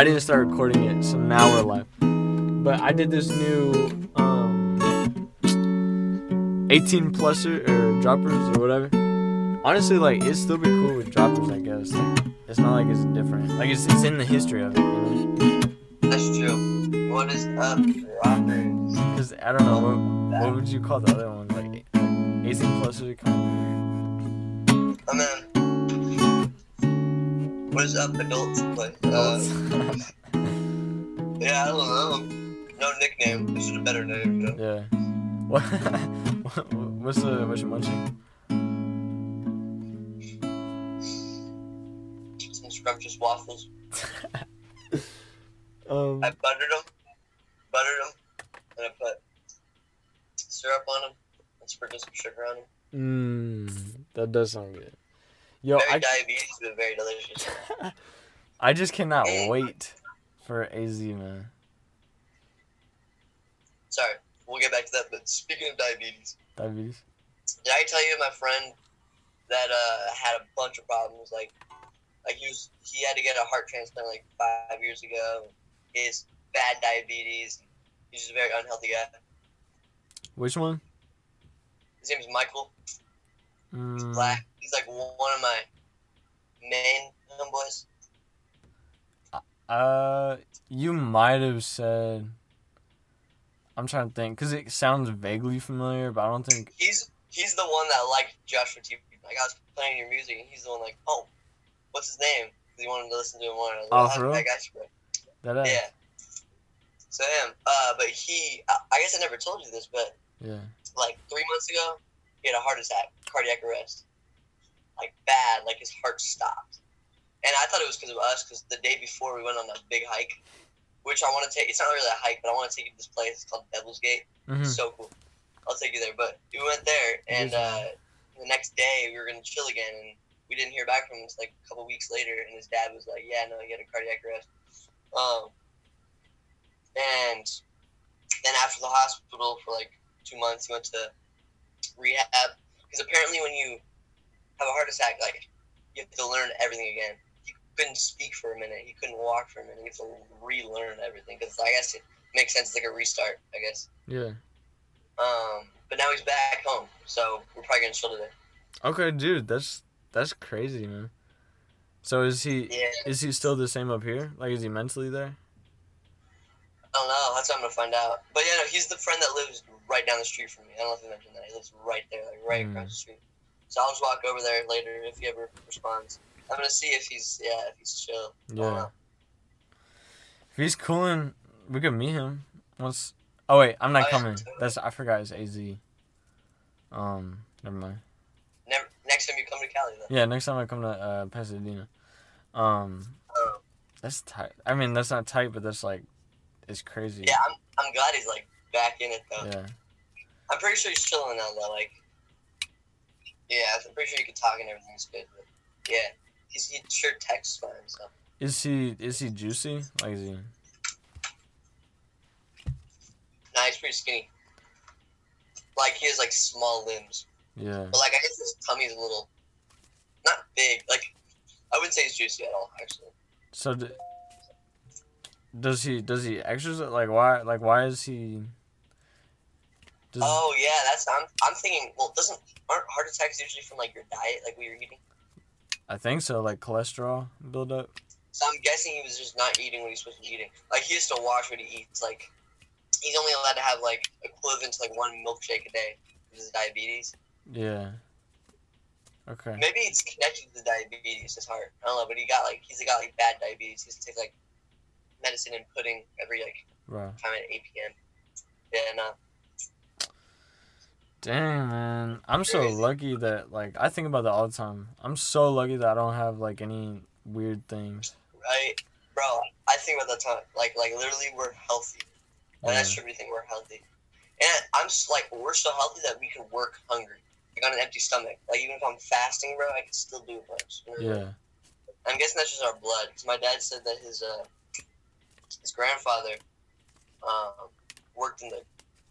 I didn't start recording it, so now we're live. But I did this new um 18 pluser or droppers or whatever. Honestly, like it'd still be cool with droppers, I guess. Like, it's not like it's different. Like it's, it's in the history of it, you know. That's true. What is up, rockers? Because I don't know what, what would you call the other one, like 18 pluser kind Oh man. What is up, adults? But, uh, yeah, I don't know. No nickname. This is a better name, you know? yeah. What? what's the what's your munching? Some scrumptious waffles. Um. I buttered them, buttered them, and I put syrup on them and sprinkled some sugar on them. Mmm, that does sound good. Yo, very I, diabetes, but very delicious. I just cannot wait for AZ, man. Sorry, we'll get back to that. But speaking of diabetes, Diabetes. did I tell you my friend that uh, had a bunch of problems? Like, like he was he had to get a heart transplant like five years ago. He has bad diabetes. He's just a very unhealthy guy. Which one? His name is Michael Mm, Black. He's like one of my main homeboys. Uh, you might have said. I'm trying to think, cause it sounds vaguely familiar, but I don't think. He's he's the one that liked Joshua T. Like I was playing your music, and he's the one like, oh, what's his name? 'Cause he wanted to listen to him more. Oh, for "How real? that guy spread?" That Yeah. So him. Uh, but he, I I guess I never told you this, but yeah. like three months ago, he had a heart attack, cardiac arrest, like bad, like his heart stopped. And I thought it was because of us, because the day before we went on a big hike, which I want to take. It's not really a hike, but I want to take you to this place. It's called Devil's Gate. hmm It's so cool. I'll take you there. But we went there, and uh, the next day we were gonna chill again, and we didn't hear back from him. It's like a couple weeks later, and his dad was like, "Yeah, no, he had a cardiac arrest." Um, and then after the hospital for like two months, he went to rehab because apparently when you have a heart attack, like you have to learn everything again. He couldn't speak for a minute. He couldn't walk for a minute. You have to relearn everything because I guess it makes sense. It's like a restart, I guess. Yeah. Um, but now he's back home, so we're probably gonna chill today. Okay, dude, that's that's crazy, man. So is he Yeah, is he still the same up here? Like, is he mentally there? I don't know. That's what I'm gonna find out. But yeah, no, he's the friend that lives right down the street from me. I don't know if I mentioned that. He lives right there, like right Mm. across the street. So I'll just walk over there later if he ever responds. I'm gonna see if he's yeah, if he's chill. Yeah. If he's cooling, we could meet him once. Oh wait, I'm not Oh, yeah. coming. That's I forgot it's AZ. Um, never mind. Never, next time you come to Cali, though. Yeah, next time I come to uh, Pasadena. Um, Oh. that's tight. I mean, that's not tight, but that's like, it's crazy. Yeah, I'm, I'm glad he's like back in it though. Yeah. I'm pretty sure he's chilling now though. Like, yeah, I'm pretty sure you can talk and everything's good. But yeah, he's he sure texts fine. So Is he is he juicy? Like is he? nah, he's pretty skinny. Like he has like small limbs, Yeah. but like I guess his tummy's a little not big. Like I wouldn't say he's juicy at all actually. So d- does he does he exercise? Like why like why is he? Does, Oh yeah, that's I'm I'm thinking. Well, doesn't aren't heart attacks usually from like your diet, like what you're eating? I think so. Like cholesterol buildup. So I'm guessing he was just not eating what he's supposed to be eating. Like he has to watch what he eats. Like he's only allowed to have like equivalent to like one milkshake a day because of diabetes. Yeah. Okay. Maybe it's connected to the diabetes, his heart. I don't know, but he got like he's got like bad diabetes. He has to take like medicine and pudding every like Right. time at eight PM. Yeah, no. Dang man, I'm so lucky that like I think about that all the time. I'm so lucky that I don't have like any weird things. Right? Bro, I think about that time. Like like literally we're healthy. And that's Yeah. true we think we're healthy. And I'm s- like we're so healthy that we can work hungry. Like on an empty stomach. Like even if I'm fasting, bro, I can still do a bunch. Yeah. I'm guessing that's just our blood. Because my dad said that his uh, his grandfather um, worked in the,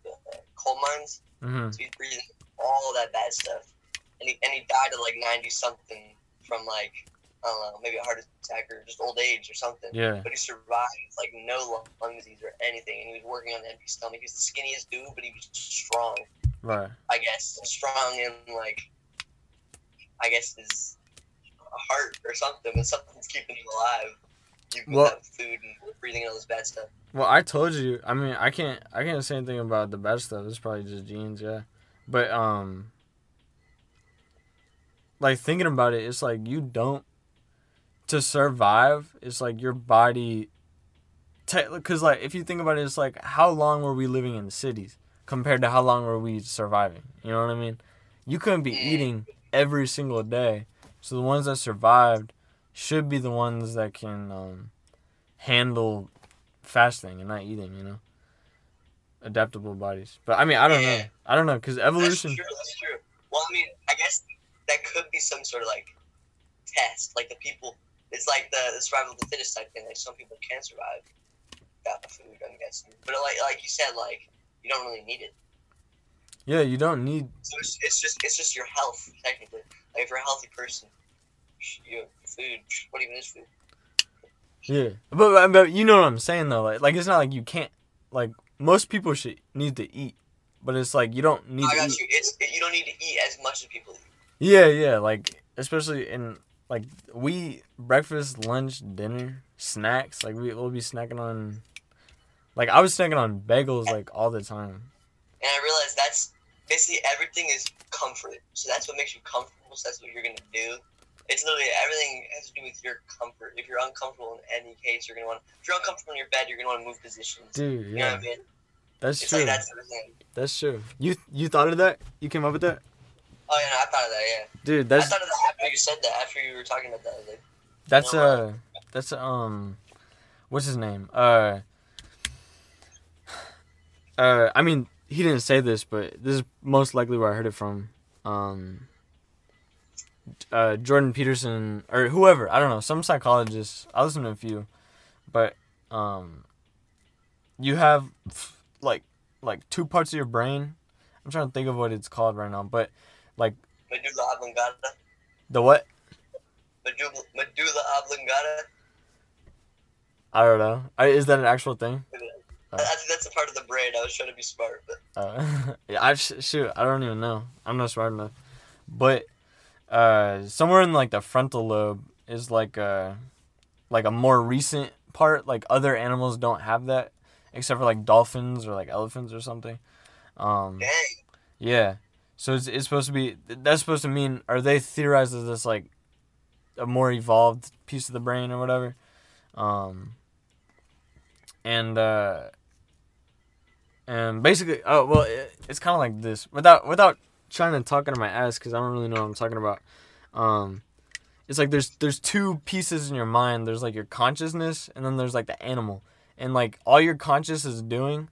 the uh, coal mines, Mhm. so he's breathing all that bad stuff, and he and he died at like ninety something from like I don't know, maybe a heart attack or just old age or something. Yeah. But he survived, like no lung disease or anything, and he was working on an empty stomach. He was the skinniest dude, but he was strong. Right. I guess strong in like, I guess his heart or something, but something's keeping him alive. Well- food and breathing all this bad stuff. Well, I told you. I mean, I can't. I can't say anything about the bad stuff. It's probably just genes, yeah. But um, like thinking about it, it's like you don't to survive. It's like your body. Because like if you think about it, it's like how long were we living in the cities compared to how long were we surviving? You know what I mean? You couldn't be eating every single day, so the ones that survived should be the ones that can um, handle fasting and not eating, you know? Adaptable bodies. But I mean, I don't know. I don't know because evolution. That's true. That's true. Well, I mean, I guess that could be some sort of like test. Like the people, it's like the, the survival of the fittest type thing. Like some people can survive without the food. I'm guessing, but like like you said, like you don't really need it. Yeah, you don't need. So it's, it's just it's just your health technically. Like if you're a healthy person, you food. What even is food? Yeah, but, but you know what I'm saying though. Like like it's not like you can't. Like most people should need to eat, but it's like you don't need I to got eat. you. It's you don't need to eat as much as people eat. Yeah, yeah. Like especially in like we breakfast, lunch, dinner, snacks. Like we will be snacking on. Like I was snacking on bagels like all the time. And I realized that's basically everything is comfort. So that's what makes you comfortable. So that's what you're gonna do. It's literally everything has to do with your comfort. If you're uncomfortable in any case, you're gonna want. If you're uncomfortable in your bed, you're gonna want to move positions. Dude, You know yeah, what I mean? that's It's true. like that's everything. That's true. You you thought of that? You came up with that, Oh yeah, no, I thought of that. Yeah, dude. That's. I thought of that after you said that. After you were talking about that, like, that's No, uh that's um, what's his name? Uh, uh, I mean he didn't say this, but this is most likely where I heard it from. Um, uh, Jordan Peterson or whoever I don't know, some psychologists I listen to a few, but um, you have like like two parts of your brain. I'm trying to think of what it's called right now, but like medulla oblongata. the what? Medulla, medulla oblongata. I don't know. I, is that an actual thing? I, I think that's a part of the brain. I was trying to be smart, but Uh, yeah, I sh- shoot. I don't even know. I'm not smart enough. But uh, somewhere in like the frontal lobe is like a like a more recent part. Like other animals don't have that, except for like dolphins or like elephants or something. Um, dang. yeah. So it's, it's supposed to be that's supposed to mean are they theorized as this like a more evolved piece of the brain or whatever, um, and uh, and basically oh well it, it's kind of like this without without trying to talk into my ass because I don't really know what I'm talking about. Um, it's like there's there's two pieces in your mind. There's like your consciousness and then there's like the animal, and like all your conscious is doing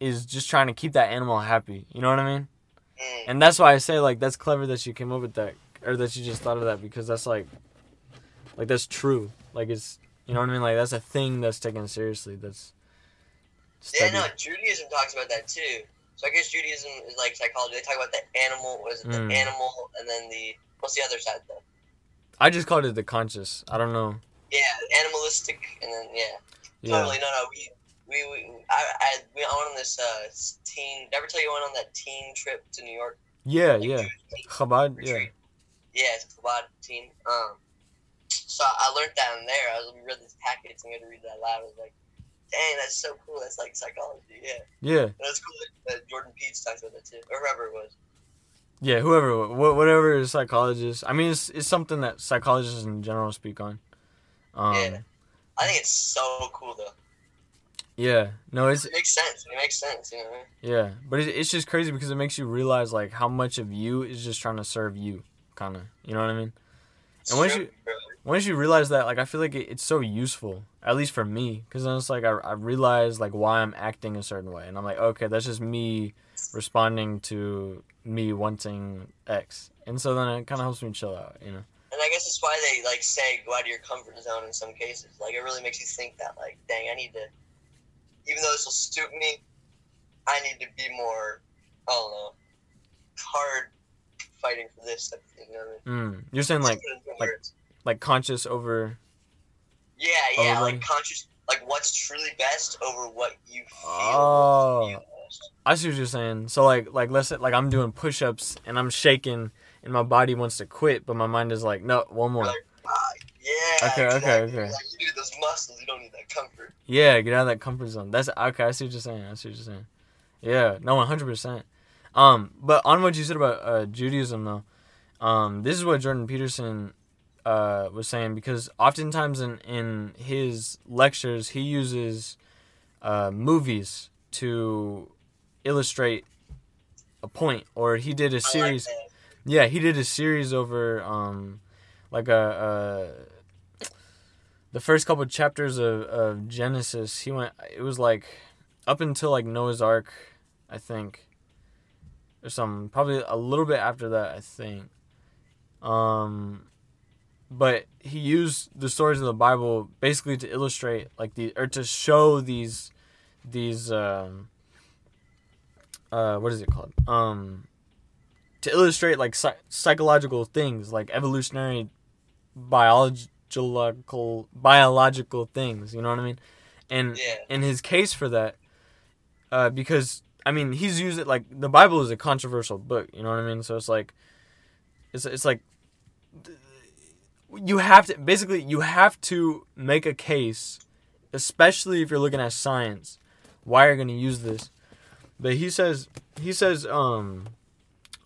is just trying to keep that animal happy. You know what I mean? Mm. And that's why I say like that's clever that you came up with that or that you just thought of that because that's like like that's true. Like it's you know what I mean? Like that's a thing that's taken seriously. That's Yeah, no, Judaism talks about that too. So I guess Judaism is like psychology. They talk about the animal, what is it, the Mm. animal, and then the what's the other side though? I just called it the conscious. I don't know. Yeah, animalistic, and then yeah, Yeah. totally. No, no, we, we, we I, I, we went on this uh teen. Did I ever tell you I went on that teen trip to New York? Yeah, Like, yeah. Chabad, yeah. retreat. Yeah, it's Chabad teen. Um, so I learned that in there. I was we read this package and we had to read that loud. I was like, dang, that's so cool. That's like psychology. Yeah, Yeah. that's cool. That, that Jordan Peets talks about that too, or whoever it was. Yeah, whoever wh- whatever is psychologist. I mean it's it's something that psychologists in general speak on. Um Yeah. I think it's so cool though. yeah. No, it's It makes sense. It makes sense. You know. what I mean? Yeah, but it, it's just crazy because it makes you realize like how much of you is just trying to serve you, kind of. You know what I mean? It's And once true, you-. Once you realize that, like I feel like it, it's so useful, at least for me, because then it's like I I realize like why I'm acting a certain way, and I'm like, okay, that's just me responding to me wanting X, and so then it kind of helps me chill out, you know? And I guess that's why they like say go out of your comfort zone in some cases. Like it really makes you think that like, dang, I need to. Even though this will suit me, I need to be more. I don't know. Hard fighting for this type of thing. You know I mean? Mm. You're saying like Put it into like- like conscious over. Yeah, yeah, Over- like conscious, like what's truly best over what you feel. Oh. I see what you're saying. So like like let's say like I'm doing push-ups and I'm shaking and my body wants to quit, but my mind is like, no, one more. Like, ah, yeah. Okay, okay, okay. Like you need those muscles. You don't need that comfort. Yeah, get out of that comfort zone. That's okay. I see what you're saying. I see what you're saying. Yeah, no, one hundred percent. Um, but on what you said about uh, Judaism though, um, this is what Jordan Peterson uh, was saying because oftentimes in in his lectures he uses uh, movies to illustrate a point, or he did a like series. that. Yeah, he did a series over um like a, uh the first couple chapters of, of Genesis. He went it was like up until like Noah's Ark, I think. Or something. Probably a little bit after that, I think. Um but he used the stories of the Bible basically to illustrate like the or to show these these um uh what is it called? Um to illustrate like psy- psychological things like evolutionary biological biological things you know what i mean and Yeah. and his case for that uh because i mean he's used it like the bible is a controversial book you know what i mean so it's like it's it's like you have to basically you have to make a case especially if you're looking at science why you're going to use this. But he says he says um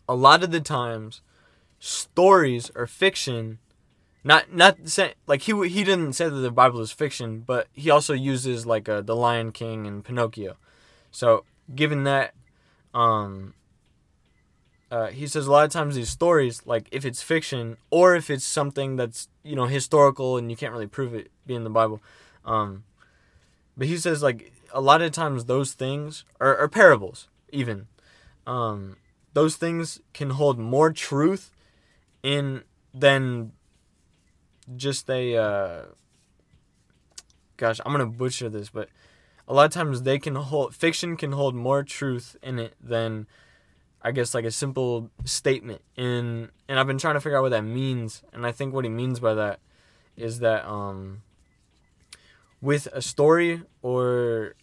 a lot of the times stories or fiction not not say, like he he didn't say that the bible is fiction but he also uses like uh, the lion king and pinocchio. So given that um uh, he says a lot of times these stories like if it's fiction or if it's something that's you know historical and you can't really prove it being the bible um but he says like a lot of times those things or parables even. Um those things can hold more truth in than just a uh gosh i'm gonna butcher this but a lot of times they can hold fiction can hold more truth in it than i guess like a simple statement in and i've been trying to figure out what that means and i think what he means by that is that um with a story or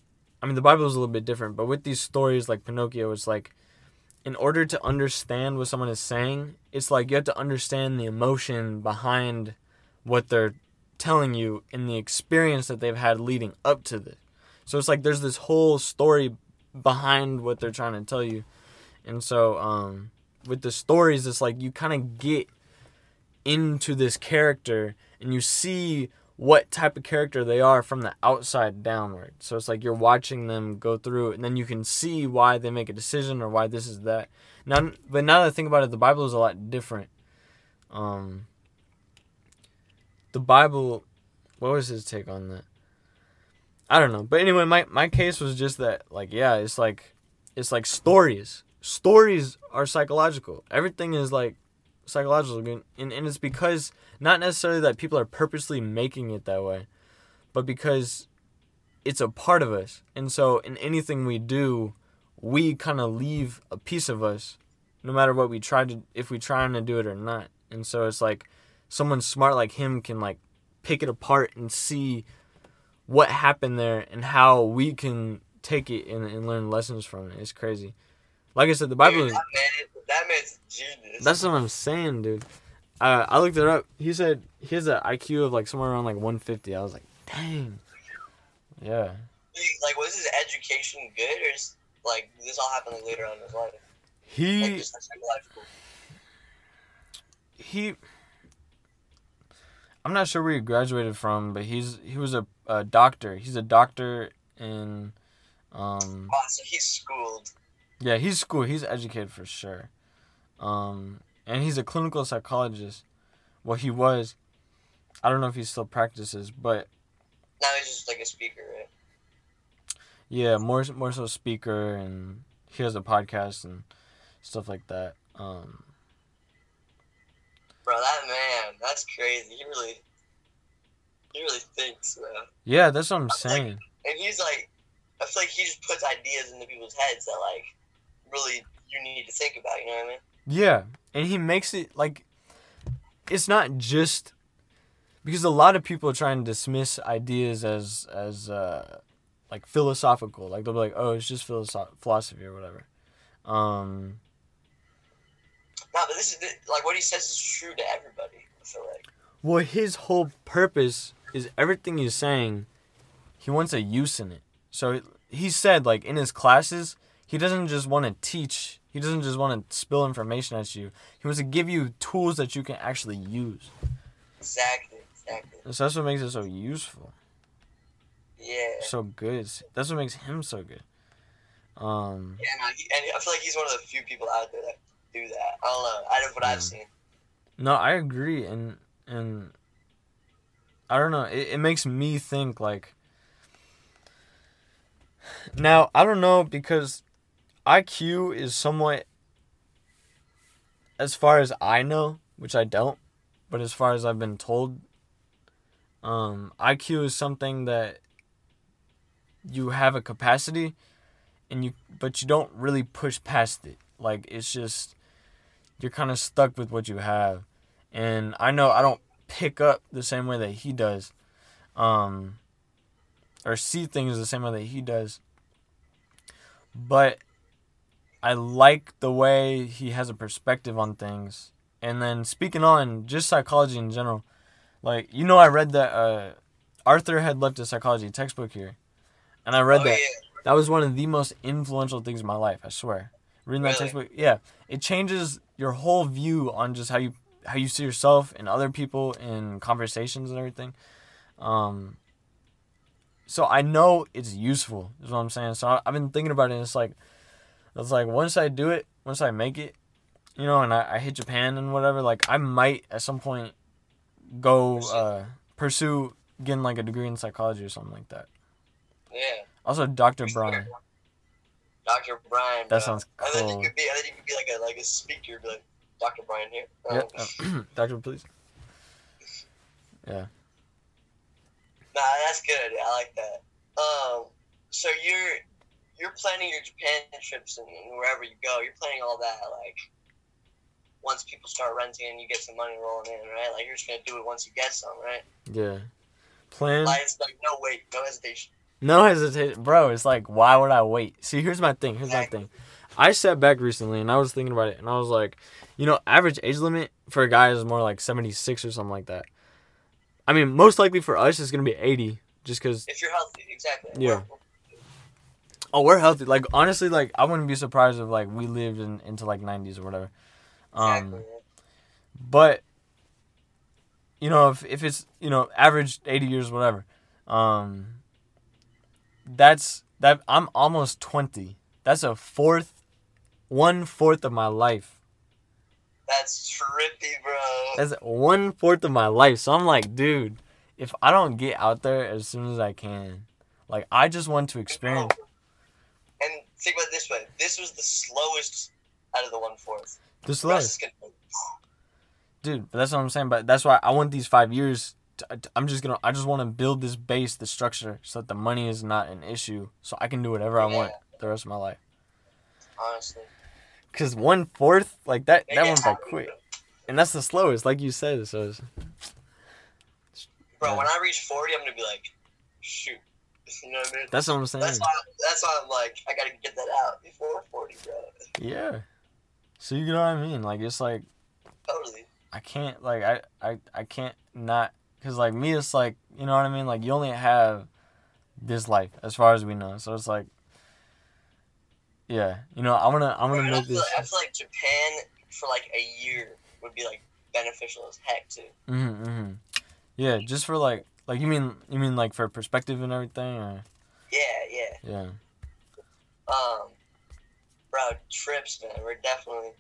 i mean the bible is a little bit different but with these stories like pinocchio it's like in order to understand what someone is saying, it's like you have to understand the emotion behind what they're telling you and the experience that they've had leading up to this. So it's like there's this whole story behind what they're trying to tell you. And so um with the stories it's like you kind of get into this character and you see what type of character they are from the outside downward. So it's like you're watching them go through and then you can see why they make a decision or why this is that. Now, but now that I think about it, the Bible is a lot different. Um, the Bible, what was his take on that? I don't know, but anyway, my my case was just that, like, yeah, it's like, it's like stories. Stories are psychological. Everything is like psychological, and and it's because not necessarily that people are purposely making it that way, but because it's a part of us. And so in anything we do, we kind of leave a piece of us no matter what we try to if we trying to do it or not. And so it's like someone smart like him can like pick it apart and see what happened there and how we can take it and, and learn lessons from it. It's crazy. Like I said, the Bible Dude, is that man, that man's genius. that's what I'm saying, dude. Uh, I looked it up. He said he has an IQ of like somewhere around like 150. I was like, dang. Yeah. like, was his education good, or is like this all happen like, later on in his life? Like, He just like, psychological. he. I'm not sure where he graduated from, but he's he was a, a doctor. He's a doctor in, um, Oh, so he's schooled. Yeah, he's school. He's educated for sure, um, and he's a clinical psychologist. Well, he was. I don't know if he still practices, but Now he's just like a speaker, right? Yeah, more more so speaker and he has a podcast and stuff like that. Um, Bro, that man, that's crazy. He really, he really thinks, man. yeah, that's what I'm like- saying. And he's like, I feel like he just puts ideas into people's heads that like really you need to think about. You know what I mean? Yeah, and he makes it like it's not just because a lot of people are trying to dismiss ideas as as uh, like philosophical. Like they'll be like, oh, it's just philosoph- philosophy or whatever. Um, No, but this is like what he says is true to everybody. I feel like. well, his whole purpose is everything he's saying. He wants a use in it. So he said, like in his classes, he doesn't just want to teach. He doesn't just want to spill information at you. He wants to give you tools that you can actually use. Exactly. Exactly. So that's what makes it so useful. Yeah. so good. That's what makes him so good. Um, Yeah, no, he, and I feel like he's one of the few people out there that do that. I don't know. Out of what Yeah. I've seen. no, I agree, and and I don't know. It, it makes me think like. Now I don't know because IQ is somewhat, as far as I know, which I don't, but as far as I've been told, um, IQ is something that you have a capacity, and you but you don't really push past it. Like it's just you're kind of stuck with what you have, and I know I don't pick up the same way that he does, um, or see things the same way that he does. But I like the way he has a perspective on things. And then speaking on just psychology in general, like you know, I read that uh, Arthur had left a psychology textbook here, and I read oh that. yeah. That was one of the most influential things in my life. I swear. Reading that textbook, yeah, it changes your whole view on just how you how you see yourself and other people in conversations and everything. Um. So I know it's useful. Is what I'm saying. So I, I've been thinking about it. and It's like, it's like once I do it, once I make it, you know, and I, I hit Japan and whatever. Like I might at some point go uh, pursue getting like a degree in psychology or something like that. Yeah. Also, Dr. Brian. Dr. Brian. That bro. sounds And then you cool. could be, and then you could be like a like a speaker, be like Dr. Brian here. Yeah, Um, uh, Doctor, please. Yeah. Nah, that's good. I like that. Um, so you're you're planning your Japan trips and wherever you go, you're planning all that like once people start renting and you get some money rolling in, right? Like you're just gonna do it once you get some, right? Yeah. Plan. Like it's like no wait, no hesitation. No hesitation, bro. It's like, why would I wait? See, here's my thing. Here's my thing. I sat back recently and I was thinking about it, and I was like, you know, average age limit for a guy is more like 76 or something like that. I mean, most likely for us, it's gonna be 80, just because. If you're healthy, exactly. Yeah. Oh, we're healthy. Like honestly, like I wouldn't be surprised if like we lived in into like 90s or whatever. Um, Exactly. but you know if, if it's you know average 80 years whatever um that's that i'm almost 20 that's a fourth one fourth of my life That's trippy, bro. that's one fourth of my life so i'm like dude if i don't get out there as soon as i can like i just want to experience think about it this way: this was the slowest out of the one fourth. this The rest dude but that's what i'm saying but that's why i want these five years to, i'm just gonna i just want to build this base the structure so that the money is not an issue so i can do whatever i want the rest of my life honestly. because one fourth like that that one's like quick and that's the slowest like you said so it's, Bro, Yeah. when I reach forty, I'm gonna be like, shoot. You know what I mean? that's what i'm saying That's why. That's why I'm like, I gotta get that out before forty, bro. yeah so you know what i mean like it's like Totally. i can't like i i, I can't not because like me it's like you know what i mean like you only have this life as far as we know so it's like yeah you know i'm gonna I'm gonna I make feel, this I feel like Japan for like a year would be like beneficial as heck too. Mm-hmm, mm-hmm. Yeah, just for like, like you mean you mean like for perspective and everything, or Yeah, yeah. yeah. Um, bro, trips, man. We're definitely,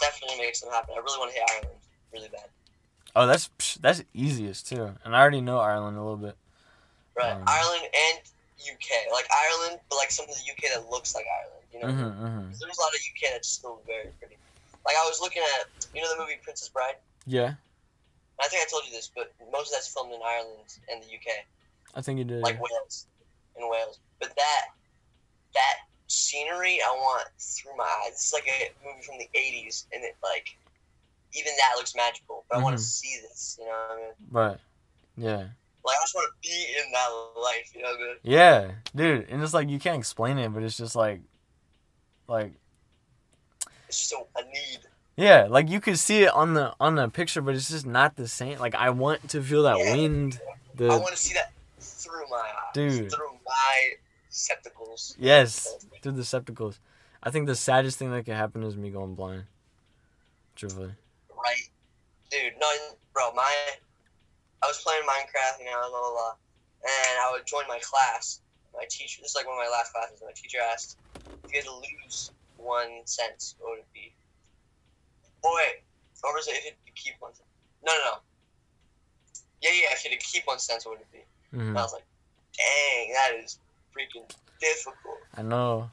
definitely make something happen. I really want to hit Ireland really bad. Oh, that's that's easiest too, and I already know Ireland a little bit. Right, Um, Ireland and UK, like Ireland, but like some of the UK that looks like Ireland. You know, Mm-hmm, mm-hmm. there's a lot of UK that's still very pretty. Like I was looking at, you know, the movie Princess Bride. Yeah, I think I told you this, but most of that's filmed in Ireland and the UK, I think you did. like Wales, in Wales. But that that scenery, I want through my eyes. It's like a movie from the '80s, and it like even that looks magical. But I want to mm-hmm. see this. You know what I mean? Right. Yeah. Like I just want to be in that life, you know, man. Yeah, dude, and it's like you can't explain it, but it's just like, like, It's just a, a need. Yeah, like you could see it on the on the picture, but it's just not the same. Like I want to feel that Yeah. wind. I want to see that through my eyes, Dude. through my septicles. yes, through the septicles. I think the saddest thing that could happen is me going blind. Truthfully. Right, dude. No, bro. My, I was playing Minecraft, you know, blah blah blah, and I would join my class. My teacher, this is like one of my last classes. My teacher asked, "If you had to lose one sense, what would it be?" Oh wait, or was it if you keep one? Sense? No, no, no. Yeah, yeah. If you had keep one sense, what would it be? hmm And I was like, "Dang, that is freaking difficult." I know.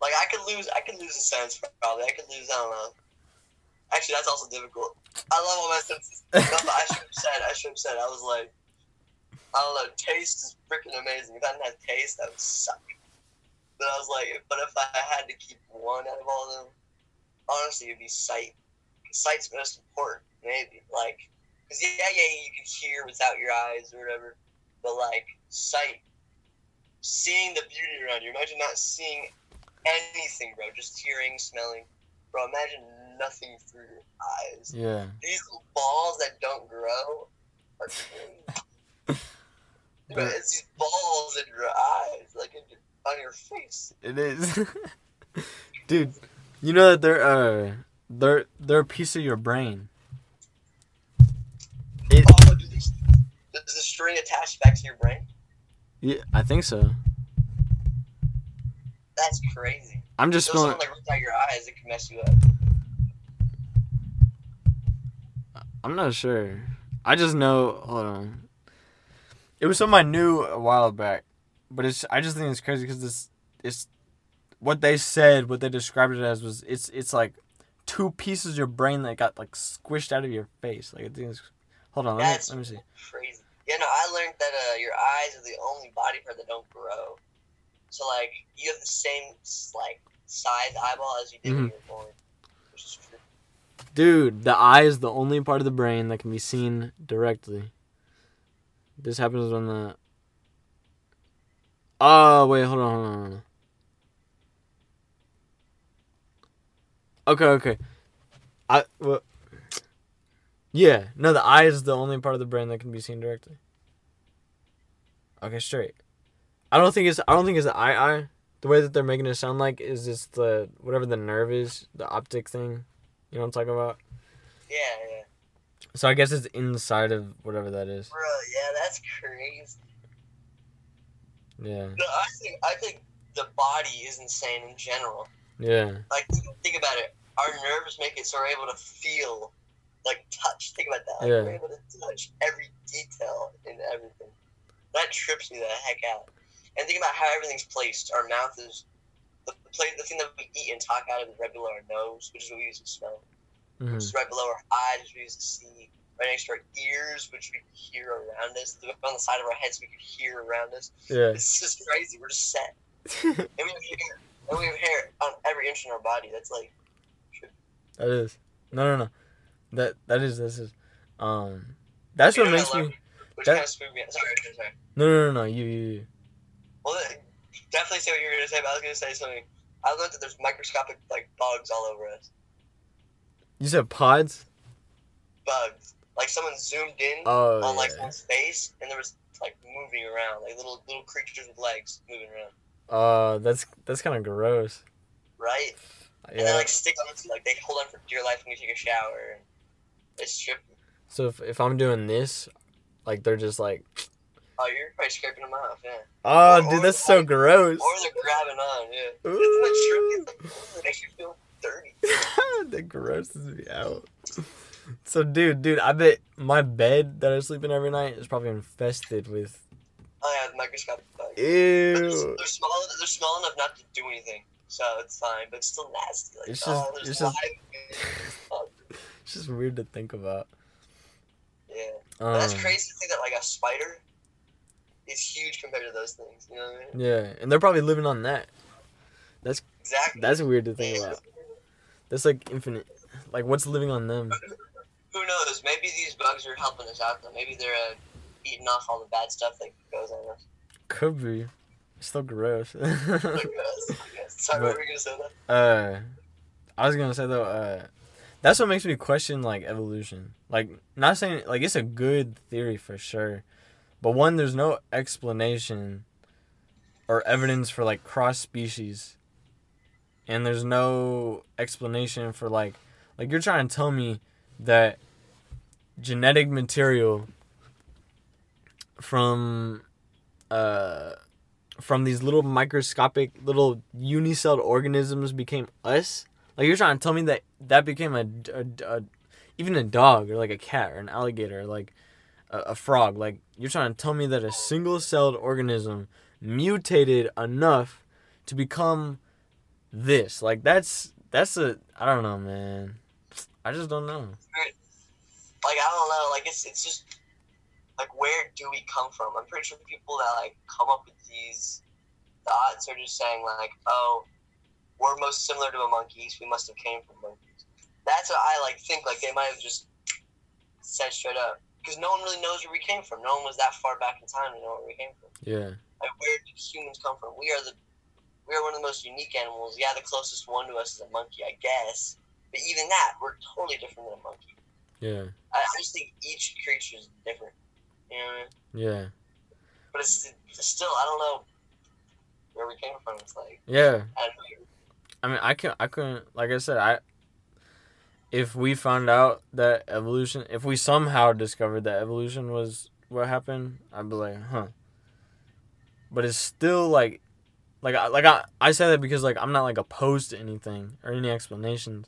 Like I could lose, I could lose a sense probably. I could lose, I don't know. Actually, that's also difficult. I love all my senses. I should have said, I should have said, I was like, I don't know. Taste is freaking amazing. If I didn't have taste, that would suck. But I was like, but if I had to keep one out of all of them, honestly, it'd be sight. Sight's most important, maybe. Like, cause yeah, yeah, you can hear without your eyes or whatever, but like sight, seeing the beauty around you. Imagine not seeing anything, bro. Just hearing, smelling, bro. Imagine nothing through your eyes. Yeah. These balls that don't grow are crazy. Bro, it's these balls in your eyes, like in your, on your face. It is. Dude, you know that they're uh they're they're a piece of your brain. It Oh, does the string attach back to your brain? yeah, I think so. That's crazy. I'm just feeling like out your eyes, it can mess you up. I'm not sure. I just know hold on. It was something I knew a while back, but it's I just think it's crazy because this it's what they said, what they described it as was it's it's like two pieces of your brain that got like squished out of your face. Like I think it's hold on, let me let me see. crazy. Yeah, no, I learned that uh, your eyes are the only body part that don't grow. So like, you have the same like size eyeball as you did when Mhm. you were born, which is true. Dude, the eye is the only part of the brain that can be seen directly. This happens when the. Oh wait, hold on, hold on, hold on. Okay, okay. I well. Yeah, no, the eye is the only part of the brain that can be seen directly. Okay, straight. I don't think it's. I don't think it's the eye eye. The way that they're making it sound like is just the whatever the nerve is, the optic thing. You know what I'm talking about? Yeah, yeah. So I guess it's inside of whatever that is. Bro, yeah, that's crazy. Yeah. No, I think I think the body is insane in general. Yeah. Like think, about it. Our nerves make it so we're able to feel, like touch. Think about that. Like, Yeah. We're able to touch every detail in everything. That trips me the heck out. And think about how everything's placed. Our mouth is the place, the thing that we eat and talk out of is right below our nose, which is what we use to smell. hmm Which is right below our eyes, which we use to see. Right next to our ears, which we can hear around us. On the side of our heads, we can hear around us. Yeah. It's just crazy. We're just set. And we have hair. And we have hair on every inch in our body. That's like, that is. No, no, no. That that is this is. Um. That's You what makes me. which that- kind of spooked me. Sorry, sorry. No, no, no, no. You, you, you. Well, definitely say what you were gonna say. But I was gonna say something. I learned that there's microscopic like bugs all over us. You said pods. Bugs. Like someone zoomed in Oh. on like yeah. someone's face, and there was like moving around, like little little creatures with legs moving around. Uh, that's that's kind of gross. Right? And they Yeah. like stick on to like they hold on for dear life when you take a shower. It's trippy. So if if I'm doing this, like they're just like, Oh, you're probably scraping them off, yeah. oh, Or- dude, or that's so like- gross. Or they're grabbing on, yeah. Ooh. Trippy? It's like, it makes you feel dirty. that grosses me out. So, dude, dude, I bet my bed that I sleep in every night is probably infested with. Oh yeah, the microscopic bugs. But they're, Ew. they're small. They're small enough not to do anything, so it's fine. But it's still nasty. Like, It's just- oh, it's just- It's just weird to think about. Yeah, but that's Um, crazy to think that like a spider is huge compared to those things. You know what I mean? Yeah, and they're probably living on that. That's exactly. That's weird to think about. That's like infinite. Like, what's living on them? Who knows? Maybe these bugs are helping us out. Though. Maybe they're a eating off all the bad stuff that goes on us. Could be. It's still gross. I guess, I guess. Sorry, what were you gonna say uh, I was gonna say though, uh, that's what makes me question like evolution. Like, not saying like it's a good theory for sure, but one, there's no explanation or evidence for like cross species, and there's no explanation for like like you're trying to tell me that genetic material from uh from these little microscopic little unicelled organisms became us. Like you're trying to tell me that that became a, a, a- even a dog or like a cat or an alligator or like a, a frog. Like you're trying to tell me that a single celled organism mutated enough to become this. Like that's that's a i don't know man. I just don't know. Like I don't know. Like it's it's just like where do we come from? I'm pretty sure people that like come up with these thoughts are just saying like, oh, we're most similar to a monkeys. We must have came from monkeys. That's what I like think. Like they might have just said straight up because no one really knows where we came from. No one was that far back in time to know where we came from. yeah Like where did humans come from? We are the we are one of the most unique animals. Yeah, the closest one to us is a monkey, I guess. But even that, we're totally different than a monkey. yeah I, I just think each creature is different. You know I mean? yeah But it's, it's still, I don't know where we came from. It's like, yeah I. I mean, I can I couldn't like I said I. If we found out that evolution, if we somehow discovered that evolution was what happened, I'd be like, huh. But it's still like, like I like I I say that because like I'm not like opposed to anything or any explanations.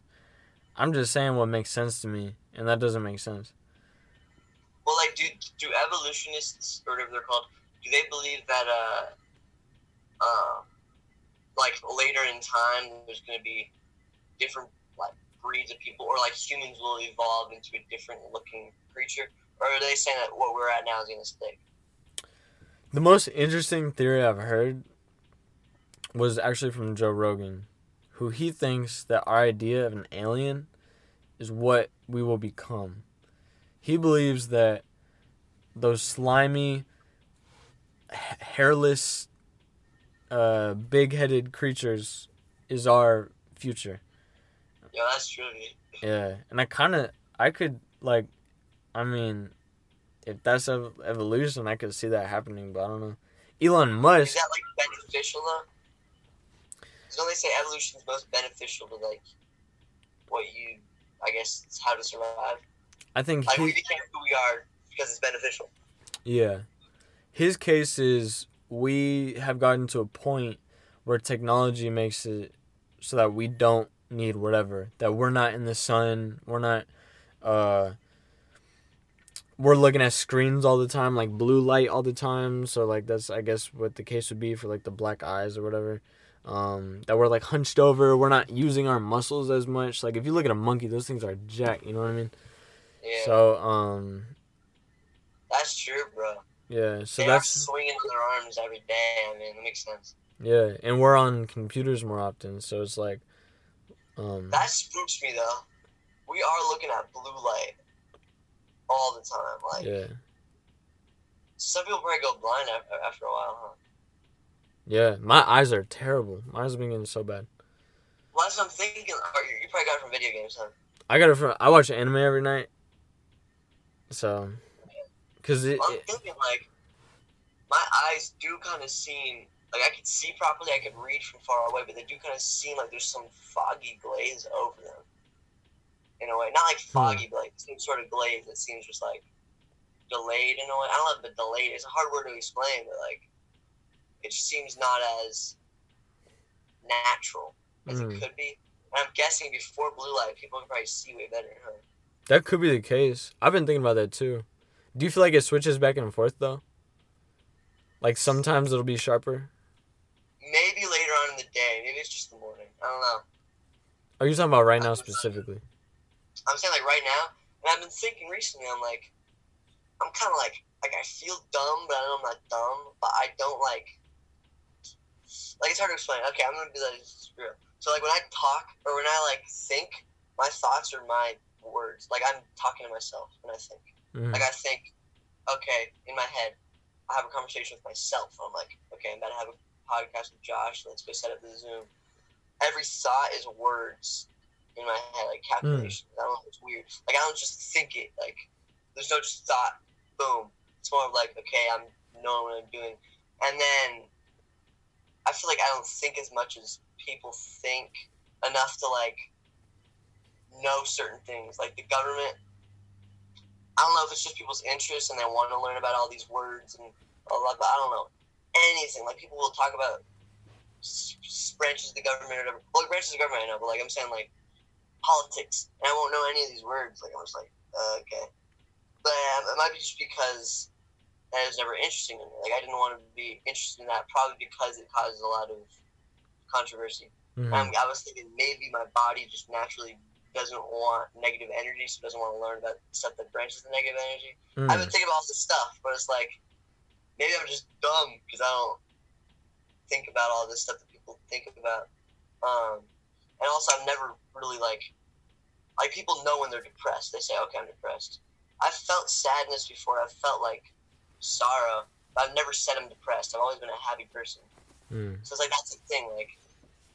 I'm just saying what makes sense to me, and that doesn't make sense. Well, like, do, do evolutionists, or whatever they're called, do they believe that, uh, uh, like, later in time, there's going to be different, like, breeds of people, or, like, humans will evolve into a different looking creature? Or are they saying that what we're at now is going to stick? The most interesting theory I've heard was actually from Joe Rogan, who he thinks that our idea of an alien is what we will become. He believes that those slimy, hairless, uh, big-headed creatures is our future. Yeah, that's true. Yeah, and I kind of, I could like, I mean, if that's ev- evolution, I could see that happening, but I don't know. Elon Musk. Is that, like, beneficial, though? 'Cause don't they say evolution is most beneficial to, like, what you, I guess, how to survive? I think Like, we he, became who we are because it's beneficial. yeah, his case is we have gotten to a point where technology makes it so that we don't need whatever that we're not in the sun, we're not, uh, we're looking at screens all the time, like blue light all the time. So like that's I guess what the case would be for like the black eyes or whatever. Um, that we're like hunched over, we're not using our muscles as much. Like if you look at a monkey, those things are jacked. You know what I mean? Yeah, So um, that's true, bro. yeah. So they that's swinging their arms every day. I mean, that makes sense. Yeah, and we're on computers more often, so it's like, um, That spooks me though. We are looking at blue light all the time. Like yeah, some people probably go blind after, after a while, huh? yeah. My eyes are terrible. My eyes have been getting so bad. Well, that's what I'm thinking. You probably got it from video games, huh? I got it from. I watch anime every night, so, cause it, Well, I'm thinking like my eyes do kind of seem like I could see properly. I could read from far away, but they do kind of seem like there's some foggy glaze over them. In a way, not like Hmm. foggy, but like some sort of glaze that seems just like delayed in a way. I don't know if the delayed is a hard word to explain, but like it just seems not as natural as Hmm. it could be. And I'm guessing before blue light, people can probably see way better. Huh? That could be the case. I've been thinking about that too. Do you feel like it switches back and forth though? Like sometimes it'll be sharper. Maybe later on in the day. Maybe it's just the morning. I don't know. Are you talking about right now specifically? I'm saying like right now, and I've been thinking recently. I'm like, I'm kind of like, like I feel dumb, but I know I'm not dumb. But I don't like, like it's hard to explain. Okay, I'm gonna be like, screw. So like when I talk or when I like think, my thoughts are my words. Like I'm talking to myself when I think. Mhm. Like I think, okay, in my head, I have a conversation with myself. I'm like, okay, I'm about to have a podcast with Josh. Let's go set up the Zoom. Every thought is words in my head, like calculations. I don't know. It's weird. Like I don't just think it. Like there's no just thought. Boom. It's more of like, okay, I'm knowing what I'm doing, and then I feel like I don't think as much as people think enough to like know certain things. Like the government, I don't know if it's just people's interest and they want to learn about all these words and all that, but I don't know anything. Like people will talk about branches of the government or whatever. Well, branches of government I know, but like I'm saying like politics, and I won't know any of these words. Like I'm just like, uh, okay, but um, it might be just because that was never interesting to me. Like I didn't want to be interested in that, probably because it causes a lot of controversy. Mhm. Um, I was thinking maybe my body just naturally doesn't want negative energy, so doesn't want to learn about stuff that branches the negative energy. Mm. I've been thinking about all this stuff, but it's like maybe I'm just dumb because I don't think about all this stuff that people think about. Um, and also, I've never really like like people know when they're depressed. They say, "Okay, I'm depressed." I've felt sadness before. I've felt like sorrow, but I've never said I'm depressed. I've always been a happy person. Mm. So it's like that's the thing. Like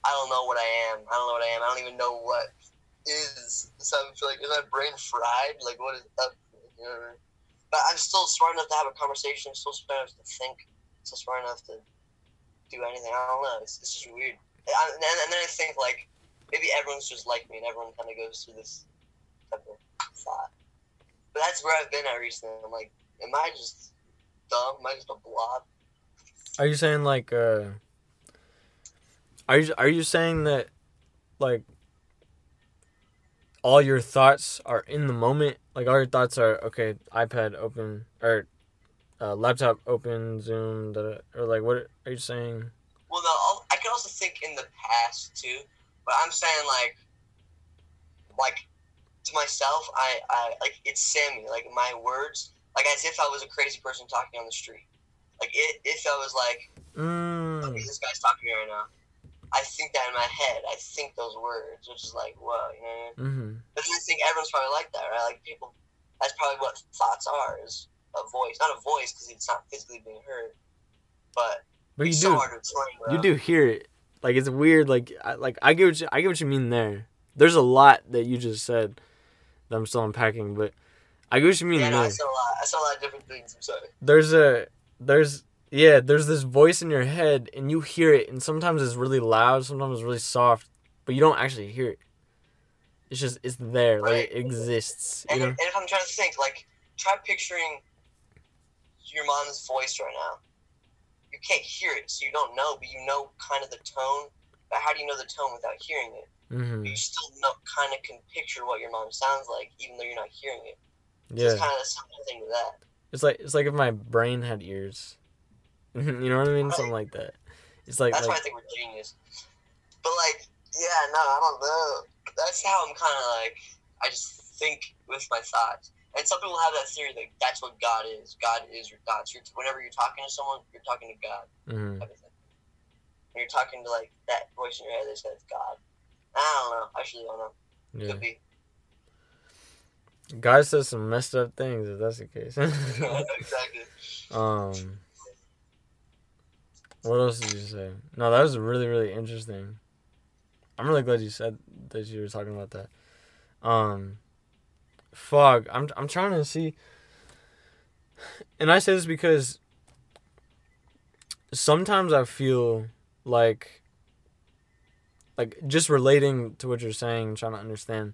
I don't know what I am. I don't know what I am. I don't even know what is. So I feel like is my brain fried? Like what is up? You know? But I'm still smart enough to have a conversation. I'm Still smart enough to think. I'm Still smart enough to do anything. I don't know. It's, it's just weird. And, and then I think like maybe everyone's just like me, and everyone kind of goes through this type of thought. But that's where I've been at recently. I'm like, am I just dumb? Am I just a blob? Are you saying like uh are you are you saying that like all your thoughts are in the moment? Like all your thoughts are okay, iPad open or uh, laptop open, Zoom, da, da, or like what are you saying? Well, no, I can also think in the past too, but I'm saying like, like to myself, I, I like it's Sammy, like my words, like as if I was a crazy person talking on the street. Like it, if I was like, Mm. okay, this guy's talking to me right now. I think that in my head. I think those words, which is like, whoa, you know. What I mean? Mhm. But I think everyone's probably like that, right? Like people, that's probably what thoughts are is a voice, not a voice because it's not physically being heard, but But you it's do so hard to explain, you do hear it. Like it's weird like I, like I get what you, I get what you mean there. There's a lot that you just said that I'm still unpacking, but I get what you mean Yeah, no. I saw a lot. I saw a lot of different things. I'm sorry. there's a there's yeah there's this voice in your head and you hear it and sometimes it's really loud sometimes it's really soft but you don't actually hear it it's just it's there like it Right. exists you And, know and if I'm trying to think, like, try picturing your mom's voice right now. You can't hear it, so you don't know, but you know kind of the tone. But how do you know the tone without hearing it? hmm You still know, kind of can picture what your mom sounds like, even though you're not hearing it. So yeah It's kind of the same thing with that. it's like it's like if my brain had ears you know what i mean Right. something like that it's like, That's why I think we're genius. But like, yeah, no, I don't know. That's how I'm kind of like. I just think with my thoughts. And some people have that theory that that's what God is. God is your thoughts. You're, whenever you're talking to someone, you're talking to God. mhm. Thing. When you're talking to like that voice in your head that says God. I don't know. I actually don't know. yeah Could be. god says some messed up things if that's the case exactly. um what else did you say? No that was really really interesting. I'm really glad you said that you were talking about that. Um fuck i'm i'm trying to see. And i say this because sometimes i feel like like just relating to what you're saying trying to understand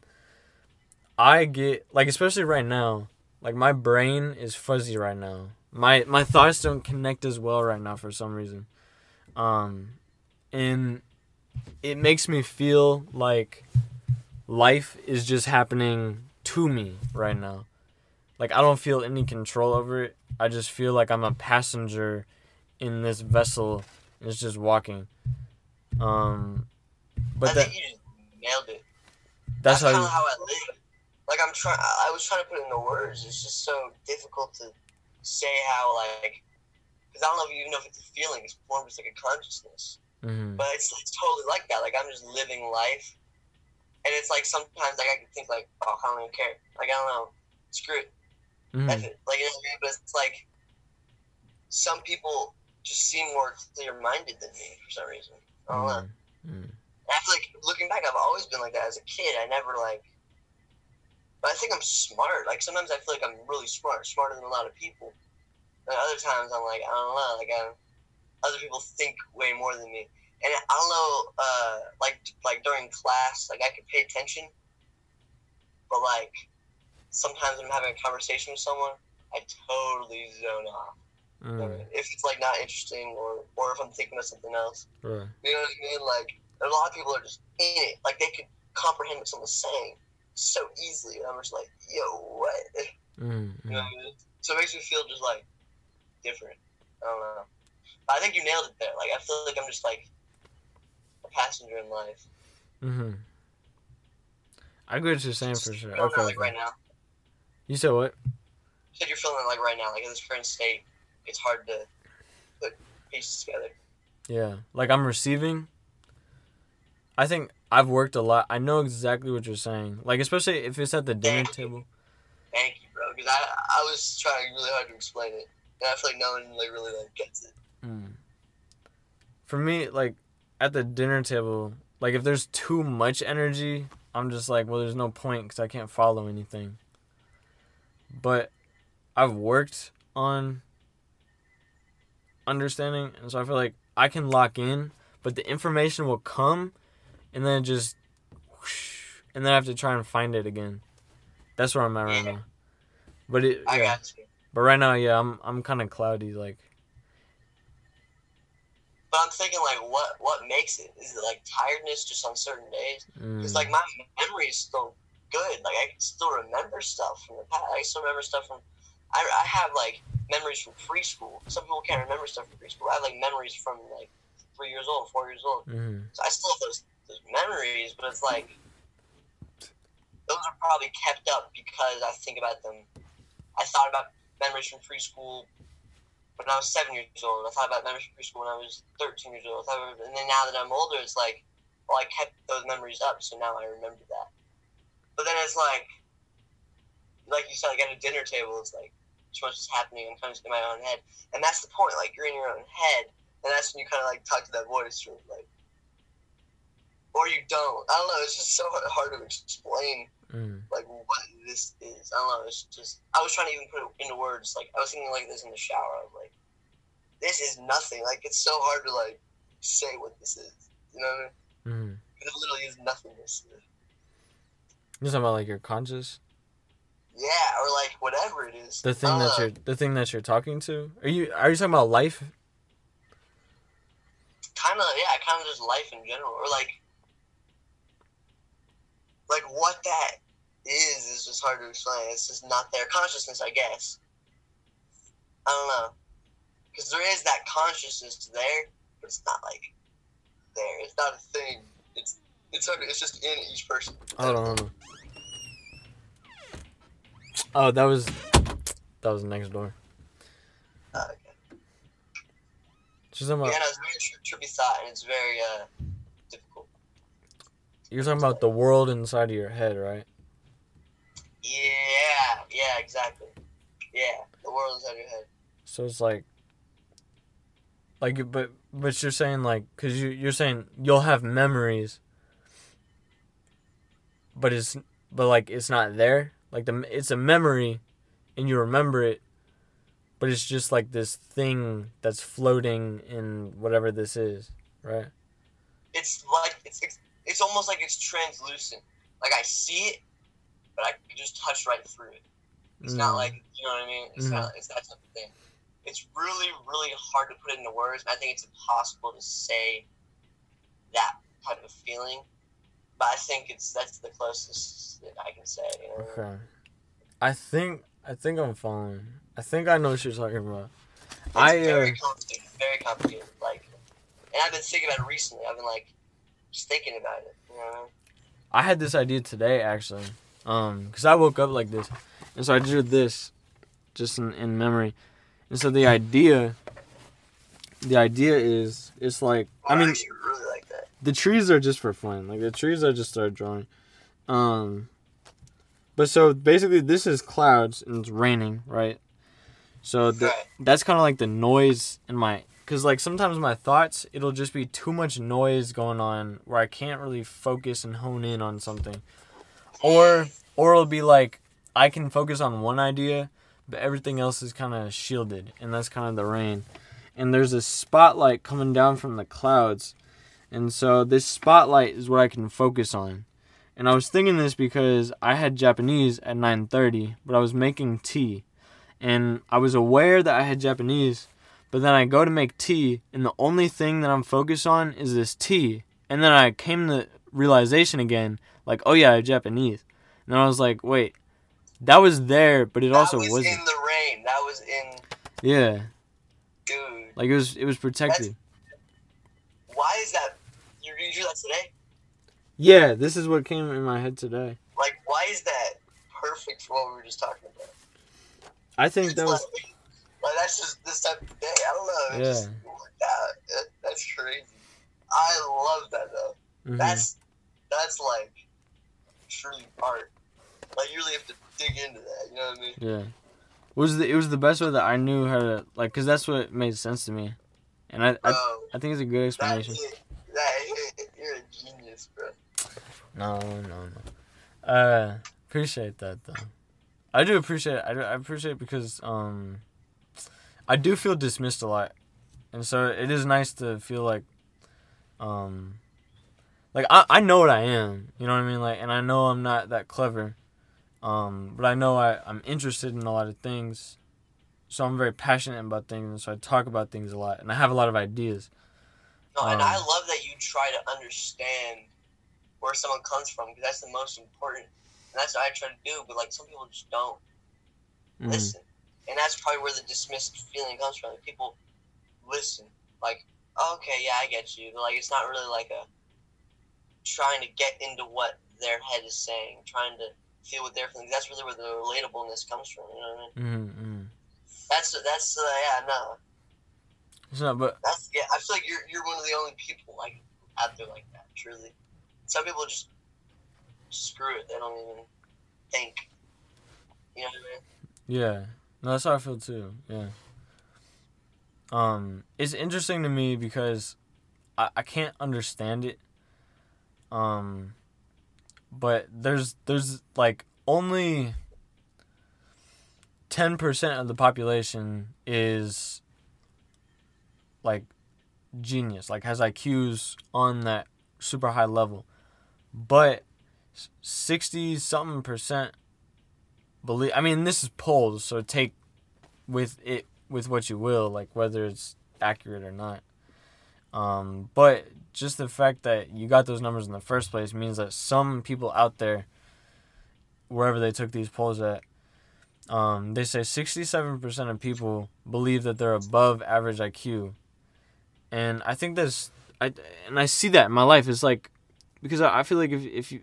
i get like especially right now like my brain is fuzzy right now. My my thoughts don't connect as well right now for some reason um and it makes me feel like life is just happening to me right now like i don't feel any control over it i just feel like i'm a passenger in this vessel and it's just walking um but I that you just nailed it. that's how you of how I live. Like I'm trying. I was trying to put it into words. It's just so difficult to say how like. Because I don't know if you even know if it's a feeling. It's more just like a consciousness. Mhm. But it's, it's totally like that. Like I'm just living life, and it's like sometimes like I can think like, oh, I don't even care. Like I don't know, screw it, Mhm. F it. Like you know what I mean? But it's like some people just seem more clear-minded than me for some reason. I don't know. Mm, mm. I feel like looking back, I've always been like that as a kid. I never like, but I think I'm smart. Like sometimes I feel like I'm really smart, smarter than a lot of people. And other times I'm like, I don't know, like I, other people think way more than me. And I don't know, uh, like like during class, like I could pay attention, but like sometimes when I'm having a conversation with someone, I totally zone off. Mm, If it's like not interesting, or or if I'm thinking of something else. right. You know what I mean? Like a lot of people are just in it. Like they could comprehend what someone's saying so easily. And I'm just like, yo, what? Mm, You know mm. what I mean? So it makes me feel just like different. I don't know. But I think you nailed it there. Like I feel like I'm just like a passenger in life. Mm-hmm. I agree with what you're saying for sure. Okay. like right now. You said what? You said you're feeling it like right now, like in this current state, it's hard to put pieces together. Yeah. Like I'm receiving. I think I've worked a lot. I know exactly what you're saying. Like especially if it's at the dinner Thank you. table. Thank you, bro. Because I I was trying really hard to explain it, and I feel like no one like really like gets it. Mm. For me, like at the dinner table, like if there's too much energy, I'm just like, well, there's no point because I can't follow anything. But I've worked on understanding, and so I feel like I can lock in, but the information will come, and then just, whoosh, and then I have to try and find it again. That's where I'm at right now. But it, I yeah. got you. But right now, yeah, I'm I'm kind of cloudy. Like, But I'm thinking like, what what makes it? Is it like tiredness just on certain days? mm, Because like my memory is still good. Like I can still remember stuff from the past. I still remember stuff from. I, I have like memories from preschool. Some people can't remember stuff from preschool. I have like memories from like three years old, four years old. mhm. So I still have those those memories, but it's like those are probably kept up because I think about them. I thought about memories from preschool when I was seven years old. I thought about memories from preschool when I was thirteen years old. About, and then now that I'm older, it's like, well, I kept those memories up, so now I remember that. But then it's like, like you said, like at a dinner table, it's like too much is happening. Kind of in my own head, and that's the point. Like you're in your own head, and that's when you kind of like talk to that voice, or like, or you don't. I don't know. It's just so hard to explain Mm. like what this is. I don't know. It's just I was trying to even put it into words. Like I was thinking like this in the shower. I was like, this is nothing. Like it's so hard to like say what this is. You know what I mean? Mm. It literally is nothingness. You're talking about like your conscious, Yeah, or like whatever it is. the thing don't that you're, the thing that you're talking to. Are you are you talking about life? kind of yeah, kind of just life in general, or like like what that is is just hard to explain. It's just not their Consciousness, I guess. I don't know, because there is that consciousness there, but it's not like there. It's not a thing. It's it's hard. It's just in each person. Hold on, hold on. Oh, that was that was next door. Uh, okay. She's talking Yeah, no, it's very tri- trippy thought, and it's very uh. You're talking about the world inside of your head, right? Yeah, yeah, exactly. Yeah, the world inside your head. So it's like, like, but but you're saying like, cause you you're saying you'll have memories, but it's but like it's not there. Like the it's a memory, and you remember it, but it's just like this thing that's floating in whatever this is, right? it's like it's, it's it's almost like it's translucent. Like I see it, but I can just touch right through it. It's not Mm. like you know what I mean. It's Mhm. not. It's that type of thing. It's really really hard to put it into words. I think it's impossible to say that type of feeling. But I think it's that's the closest that I can say. You know? Okay. I think I think I'm following. I think I know what you're talking about. It's I, uh, very complicated. Very complicated. Like, and I've been thinking about it recently. I've been like just thinking about it. You know what I mean? I had this idea today actually, um, cause I woke up like this, and so I drew this, just in, in memory, and so the idea, the idea is it's like I mean really like that. the trees are just for fun, like the trees I just started drawing, um, but so basically this is clouds and it's raining right, So the, that's kind of like the noise in my because like sometimes my thoughts it'll just be too much noise going on where I can't really focus and hone in on something, or or it'll be like I can focus on one idea, but everything else is kind of shielded, and that's kind of the rain. And there's a spotlight coming down from the clouds, and so this spotlight is what I can focus on. And I was thinking this because I had Japanese at 9:30, but I was making tea and I was aware that I had Japanese, but then I go to make tea, and the only thing that I'm focused on is this tea. And then I came to realization again, like, oh yeah, I have Japanese. And then I was like, wait, that was there, but it that also was wasn't. in the rain. That was in, Yeah, dude. like it was, it was protected. Why is that? You, you drew that today? Yeah, this is what came in my head today. Like, why is that perfect for what we were just talking about? I think It's that was, like, like, that's just this type of day. I don't know. It Yeah. just. That, that's crazy. I love that though. mhm. That's that's like truly art. Like you really have to dig into that. You know what I mean? yeah. It was the, it was the best way that I knew how to like, cause that's what made sense to me, and I, I, I think it's a good explanation. hit, that. You're a genius, bro. No, no, no. Uh, appreciate that though. I do appreciate. It. I, do, I appreciate it because um, I do feel dismissed a lot, and so it is nice to feel like, um, like I I know what I am. You know what I mean? Like, and I know I'm not that clever, um, but I know I I'm interested in a lot of things, so I'm very passionate about things, and so I talk about things a lot, and I have a lot of ideas. No, and Um, I love that you try to understand where someone comes from because that's the most important. And that's what I try to do. But like some people just don't Mhm. listen, and that's probably where the dismissed feeling comes from. Like, people listen, like, oh, okay, yeah, I get you, but like it's not really like a trying to get into what their head is saying, trying to feel what they're feeling. That's really where the relatableness comes from. You know what I mean? Mhm. mhm. That's that's uh, yeah, no, It's not, but that's yeah. I feel like you're you're one of the only people like out there like that. Truly, some people just screw it. They don't even think. You know what I mean? Yeah, no, that's how I feel too. Yeah. Um, it's interesting to me because I, I can't understand it. Um, but there's there's like only ten percent of the population is like genius, like has IQs on that super high level, but sixty something percent believe i mean this is polls so take with it with what you will like whether it's accurate or not. Um but just the fact that you got those numbers in the first place means that some people out there wherever they took these polls at um they say 67% of people believe that they're above average iq and i think that's i and i see that in my life. It's like because i, I feel like if, if you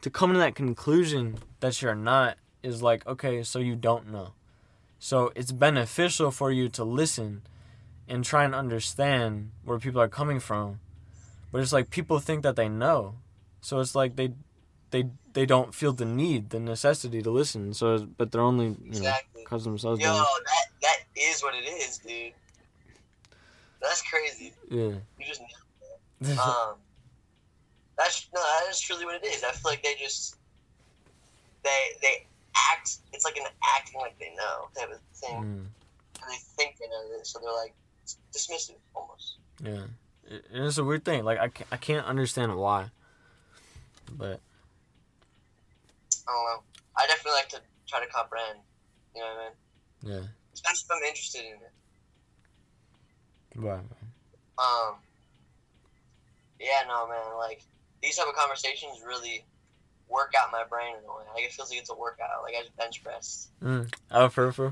to come to that conclusion that you're not is like okay so you don't know so it's beneficial for you to listen and try and understand where people are coming from but it's like people think that they know so it's like they they they don't feel the need the necessity to listen so but they're only you know Exactly. cause themselves Yo, down. that that is what it is, dude. That's crazy. yeah You just um. That's no, that is truly what it is. I feel like they just they they act. It's like an acting like they know type of thing, Mm, and they think they know this, so they're like dismissive almost. yeah It- it's a weird thing like I can't, I can't understand why but I don't know. I definitely like to try to comprehend. You know what I mean? yeah Especially if I'm interested in it. right Um. Yeah, no, man. Like these type of conversations really work out my brain in a way. Like it feels like it's a workout. Like I just bench press. mm. oh for for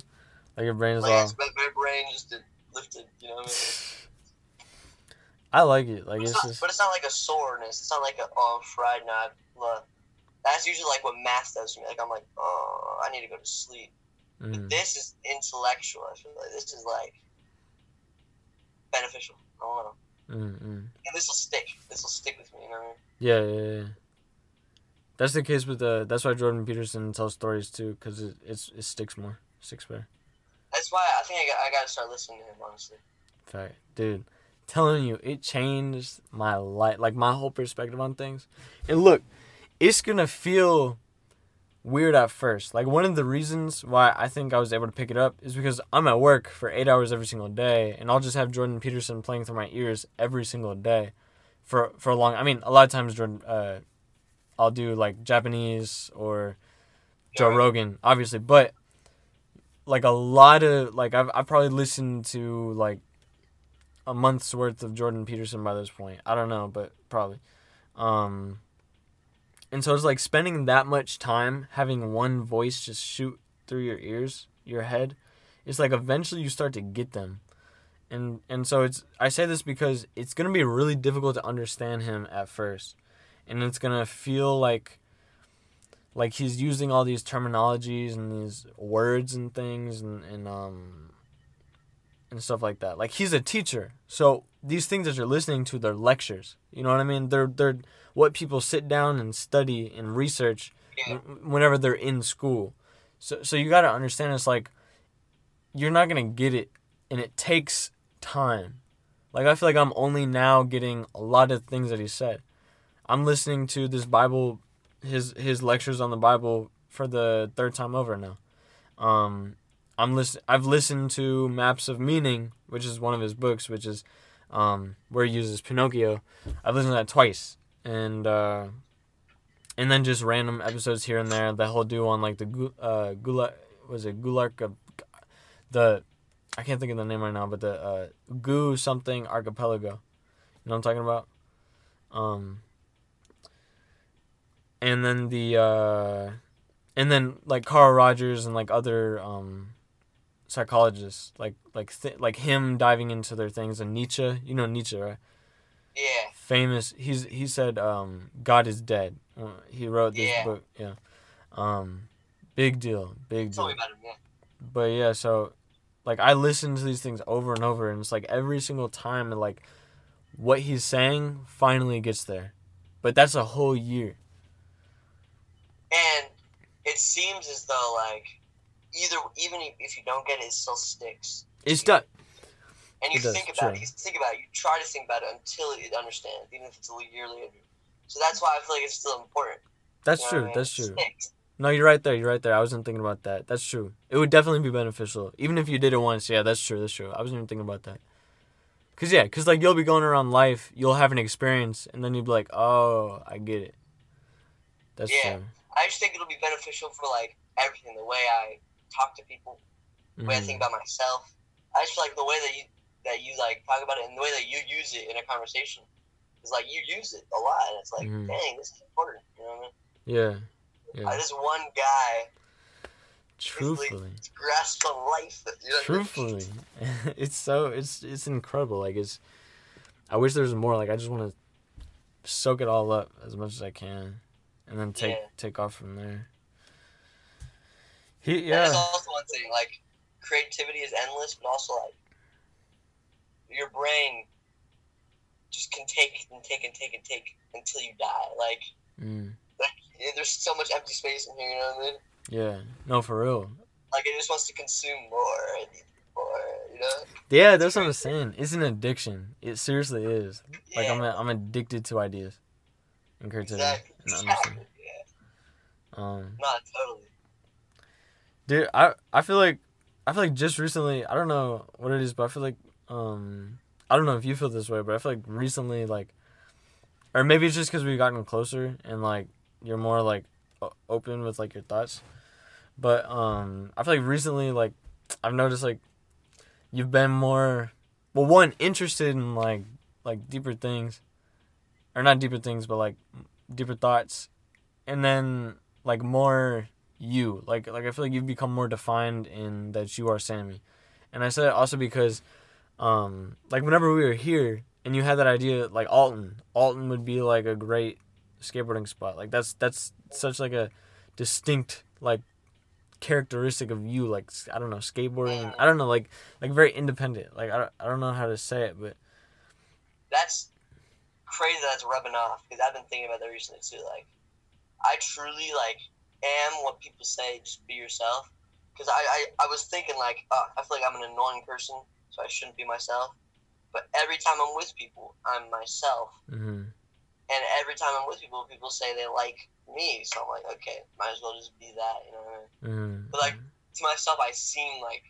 like your brain is Like all my brain just to lift. You know what I mean? I like it like But it's, it's not, just but it's not like a soreness. It's not like a oh I'm fried now. That's usually like what math does to me. Like I'm like oh I need to go to sleep. mm, This is intellectual. I feel like this is like beneficial. I don't know. mm, mm. And this will stick. This will stick with me. You know what I mean? Yeah, yeah, yeah. That's the case with the. That's why Jordan Peterson tells stories too, because it it's, it sticks more, sticks better. That's why I think I got, I got to start listening to him. Honestly. Fair. Dude, telling you, it changed my life, like my whole perspective on things. And look, it's gonna feel weird at first. Like one of the reasons why I think I was able to pick it up is because I'm at work for eight hours every single day, and I'll just have Jordan Peterson playing through my ears every single day, for for a long. I mean, a lot of times Jordan, uh, I'll do like Japanese or Joe Yeah. Rogan, obviously, but like a lot of like I've I've probably listened to like a month's worth of Jordan Peterson by this point. I don't know, but probably. Um and so it's like spending that much time having one voice just shoot through your ears, your head. It's like eventually you start to get them. And and so it's I say this because it's going to be really difficult to understand him at first. And it's going to feel like like he's using all these terminologies and these words and things and, and um and stuff like that. Like he's a teacher. So these things that you're listening to, they're lectures. You know what I mean? They're they're what people sit down and study and research Yeah. whenever they're in school. So so you got to understand it's like you're not going to get it and it takes time. Like I feel like I'm only now getting a lot of things that he said. I'm listening to this Bible his his lectures on the Bible for the third time over now. Um I'm listen I've listened to Maps of Meaning, which is one of his books, which is um where he uses Pinocchio. I've listened to that twice. And uh and then just random episodes here and there that he'll do on like the uh Gula was it Gulark of the I can't think of the name right now, but the uh Gu something archipelago. You know what I'm talking about? Um and then the uh and then like Carl Rogers and like other um psychologists like like th- like him diving into their things and Nietzsche you know Nietzsche right Yeah. famous he's he said um God is dead Uh, he wrote this Yeah. book yeah um big deal big Tell deal me about him. Yeah. but yeah so like I listen to these things over and over and it's like every single time and like what he's saying finally gets there but that's a whole year And it seems as though like either even if you don't get it, it still sticks. it's done And you It does, think about true. it. You think about it. You try to think about it until you understand, even if it's a year later. So that's why I feel like it's still important. that's you know true I mean? that's true. No, you're right there. You're right there. I wasn't thinking about that. That's true. It would definitely be beneficial, even if you did it once. Yeah, that's true. That's true. I wasn't even thinking about that. Cause yeah, cause like you'll be going around life, you'll have an experience, and then you'd be like, oh, I get it. That's Yeah. true. I just think it'll be beneficial for like everything. The way I talk to people, the way I think about myself. I just feel like the way that you that you like talk about it and the way that you use it in a conversation is like you use it a lot, and it's like, Mhm. dang, this is important. You know what I mean? Yeah. Yeah. Uh, this one guy Truthfully. grasp on life. You know what I? Truthfully. it's so it's it's incredible. Like it's I wish there was more. Like I just want to soak it all up as much as I can, and then take Yeah. take off from there. He yeah. There's also one thing like creativity is endless, but also like your brain just can take and take and take and take until you die. Like, Mm, like there's so much empty space in here. You know what I mean? yeah. No, for real. Like it just wants to consume more and more. You know? Yeah, that's what I'm saying. It's an addiction. It seriously is. Like Yeah, I'm, a, I'm addicted to ideas creativity. exactly. exactly. understanding. Yeah. Um, Not totally. dude, I I feel like I feel like just recently. I don't know what it is, but I feel like um I don't know if you feel this way, but I feel like recently like, or maybe it's just because we've gotten closer and like you're more like open with like your thoughts. But um, I feel like recently like I've noticed like you've been more well one interested in like like deeper things or not deeper things but like deeper thoughts. And then like more you. Like like i feel like you've become more defined in that you are sammy. And i said it also because um like whenever we were here and you had that idea like alton alton would be like a great skateboarding spot. Like that's that's such like a distinct like characteristic of you. Like i don't know skateboarding. I don't know like like very independent. Like i don't, I don't know how to say it but That's crazy. That's rubbing off because I've been thinking about that recently too. Like, I truly like am what people say. Just be yourself. because I, I I was thinking like, uh, I feel like I'm an annoying person, so I shouldn't be myself. But every time I'm with people, I'm myself. hmm And every time I'm with people, people say they like me. So I'm like, okay, might as well just be that, you know what I mean? hmm But, like, To myself, I seem like,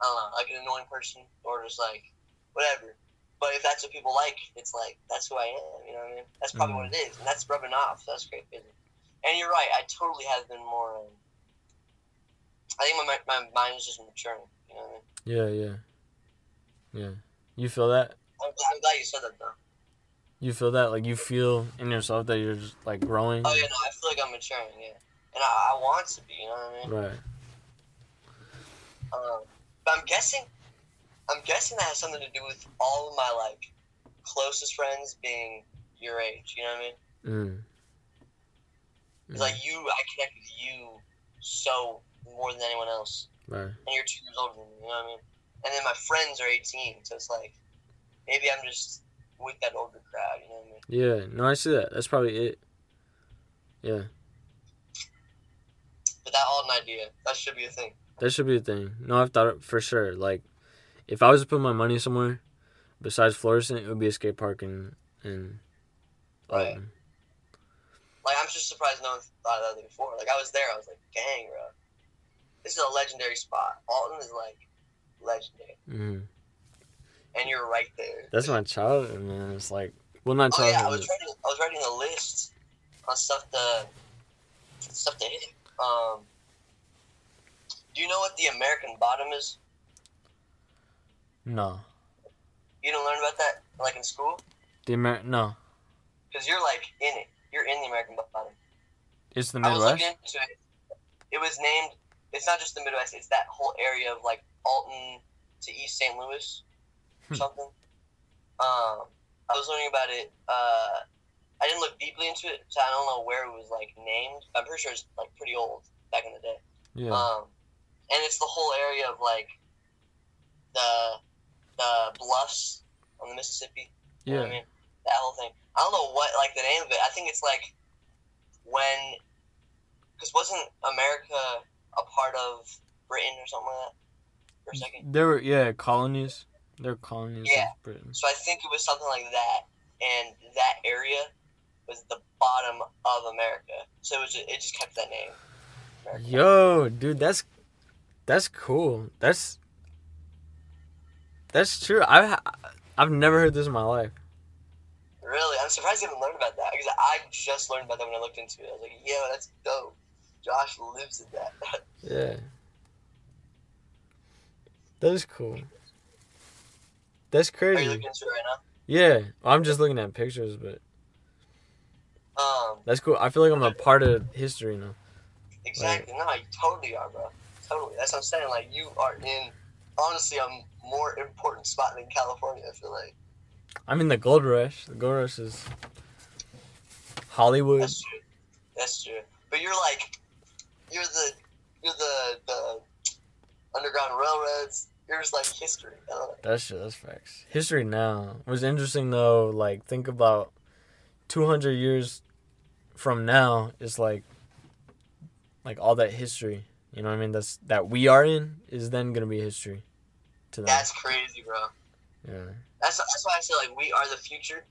I don't know, like an annoying person or just like, whatever. But if that's what people like, it's like, that's who I am, you know what I mean? That's probably what it is. And that's rubbing off. That's great. And you're right, I totally have been more, um, I think my, my mind is just maturing, you know what I mean? yeah, yeah, yeah. You feel that? I'm, glad- I'm glad you said that, though. You feel that? Like you feel in yourself that you're just like growing? Oh, yeah, no, I feel like I'm maturing, yeah. And I, I want to be, you know what I mean? Right. Um, but I'm guessing, I'm guessing that has something to do with all of my like closest friends being your age. You know what I mean? Mm. It's like you, I connect with you so more than anyone else, Right. and you're two years older than me. You know what I mean? And then my friends are 18, so it's like maybe I'm just with that older crowd. You know what I mean? Yeah. No, I see that. That's probably it. Yeah. But that Alton idea, that should be a thing. That should be a thing. No, I've thought it for sure. Like, if I was to put my money somewhere besides Florissant, it would be a skate park in in Right. Alton. Like I'm just surprised no one thought of that before. Like I was there, I was like, dang, bro, this is a legendary spot. Alton is like legendary, hmm and you're right there. That's my childhood, man. It's like, well, not childhood. Oh yeah, I was writing. I was writing a list on stuff to stuff to hit. Um, do you know what the American bottom is? No, You don't learn about that like in school the Amer no, because you're like in it. You're in the American bottom. it's the Midwest. I was looking into it. It was named. It's not just the Midwest. It's that whole area of like Alton to East St. Louis, or Hmm. something. Um, I was learning about it. Uh, I didn't look deeply into it, so I don't know where it was like named. I'm pretty sure it's like pretty old back in the day. Yeah. Um, and it's the whole area of like the the bluffs on the Mississippi. You know yeah. I mean? That whole thing. I don't know what like the name of it. I think it's like when because wasn't America a part of Britain or something like that for a second? There were yeah colonies. They're colonies Yeah. of Britain. So I think it was something like that, and that area was the bottom of America. So it was just, it just kept that name. America. Yo, dude, that's that's cool. That's that's true. I I've never heard this in my life. Really, I'm surprised you haven't learned about that because I just learned about that when I looked into it. I was like, yo, that's dope. Josh lives in that. Yeah. That is cool. That's crazy. Are you looking into it right now? Yeah, I'm just looking at pictures, but? Um, that's cool. I feel like I'm a part of history now. exactly. No, you totally are, bro. Totally. That's what I'm saying. Like, you are in, honestly, a more important spot than California, I feel like. I'm in the gold rush. The gold rush is Hollywood. That's true. That's true. But you're like, you're the, you're the, the Underground Railroads. You're just like history. I. That's true. That's facts. History now was interesting though. Like think about 200 years from now. It's like like all that history. You know what I mean? That's that we are in is then gonna be history to them. That's crazy, bro. yeah. That's, that's why I say, like, we are the future.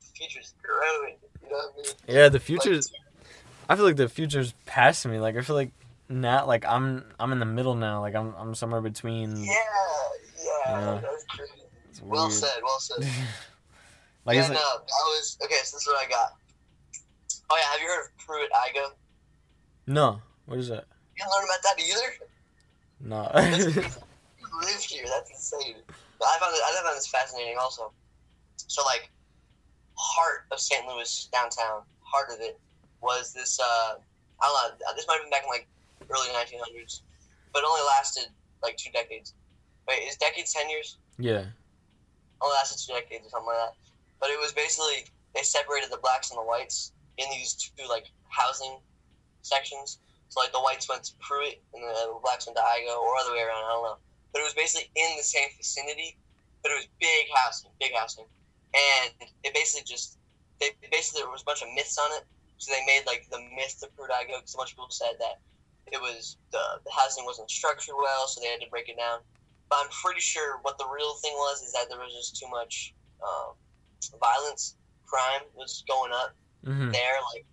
The future's growing. You know what I mean? Yeah. The Like, future's. I feel like the future's past me. Like I feel like not like I'm I'm in the middle now. Like I'm I'm somewhere between. Yeah, yeah, that's crazy. Well said, well said. like yeah, no, like, I was okay. So this is what I got. Oh yeah, have you heard of Pruitt Igoe? no. What is that? You didn't learn about that either. No. Live here. That's insane. But I found it, I found this fascinating also. So like, heart of St. Louis downtown, heart of it was this. Uh, I don't know. This might have been back in like early 1900s, but it only lasted like two decades. Wait, is decade ten years? yeah. only lasted two decades or something like that. But it was basically they separated the blacks and the whites in these two like housing sections. So like the whites went to Pruitt and the blacks went to Igoe or other way around. I don't know. But it was basically in the same vicinity, but it was big housing, big housing, and it basically just they basically there was a bunch of myths on it. So they made like the myth of Pruitt Igoe because a bunch of people said that it was the, the housing wasn't structured well, so they had to break it down. But I'm pretty sure what the real thing was is that there was just too much um, violence, crime was going up Mm-hmm. there. Like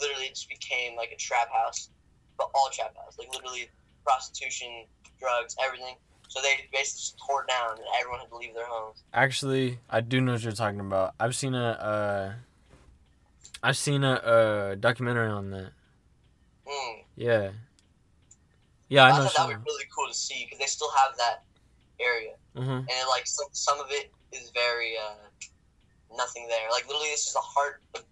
literally, it just became like a trap house, but all trap house. Like literally, prostitution, drugs, everything. So they basically just tore it down, and everyone had to leave their homes. Actually, I do know what you're talking about. I've seen a, uh, I've seen a, uh documentary on that. Mm. Yeah. Yeah, I I, know. thought that would be really cool to see because they still have that area, Mm-hmm. and it, like some some of it is very uh, nothing there. Like literally, this is the heart of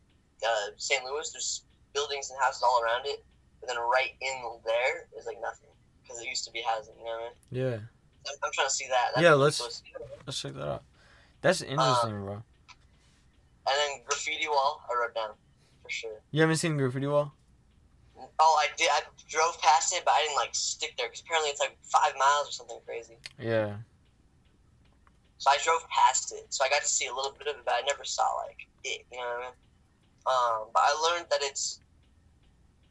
uh, St. Louis. There's buildings and houses all around it, but then right in there is like nothing because it used to be housing. You know what I mean? Yeah. I'm, trying to see that. That'd Yeah, let's- cool. Let's check that out. That's interesting, bro. And then graffiti wall, I wrote down for sure. You haven't seen Graffiti Wall? Oh, I did. I drove past it, but I didn't like stick there because apparently it's like five miles or something crazy. Yeah. So I drove past it, so I got to see a little bit of it, but I never saw like it. You know what I mean? Um, but I learned that it's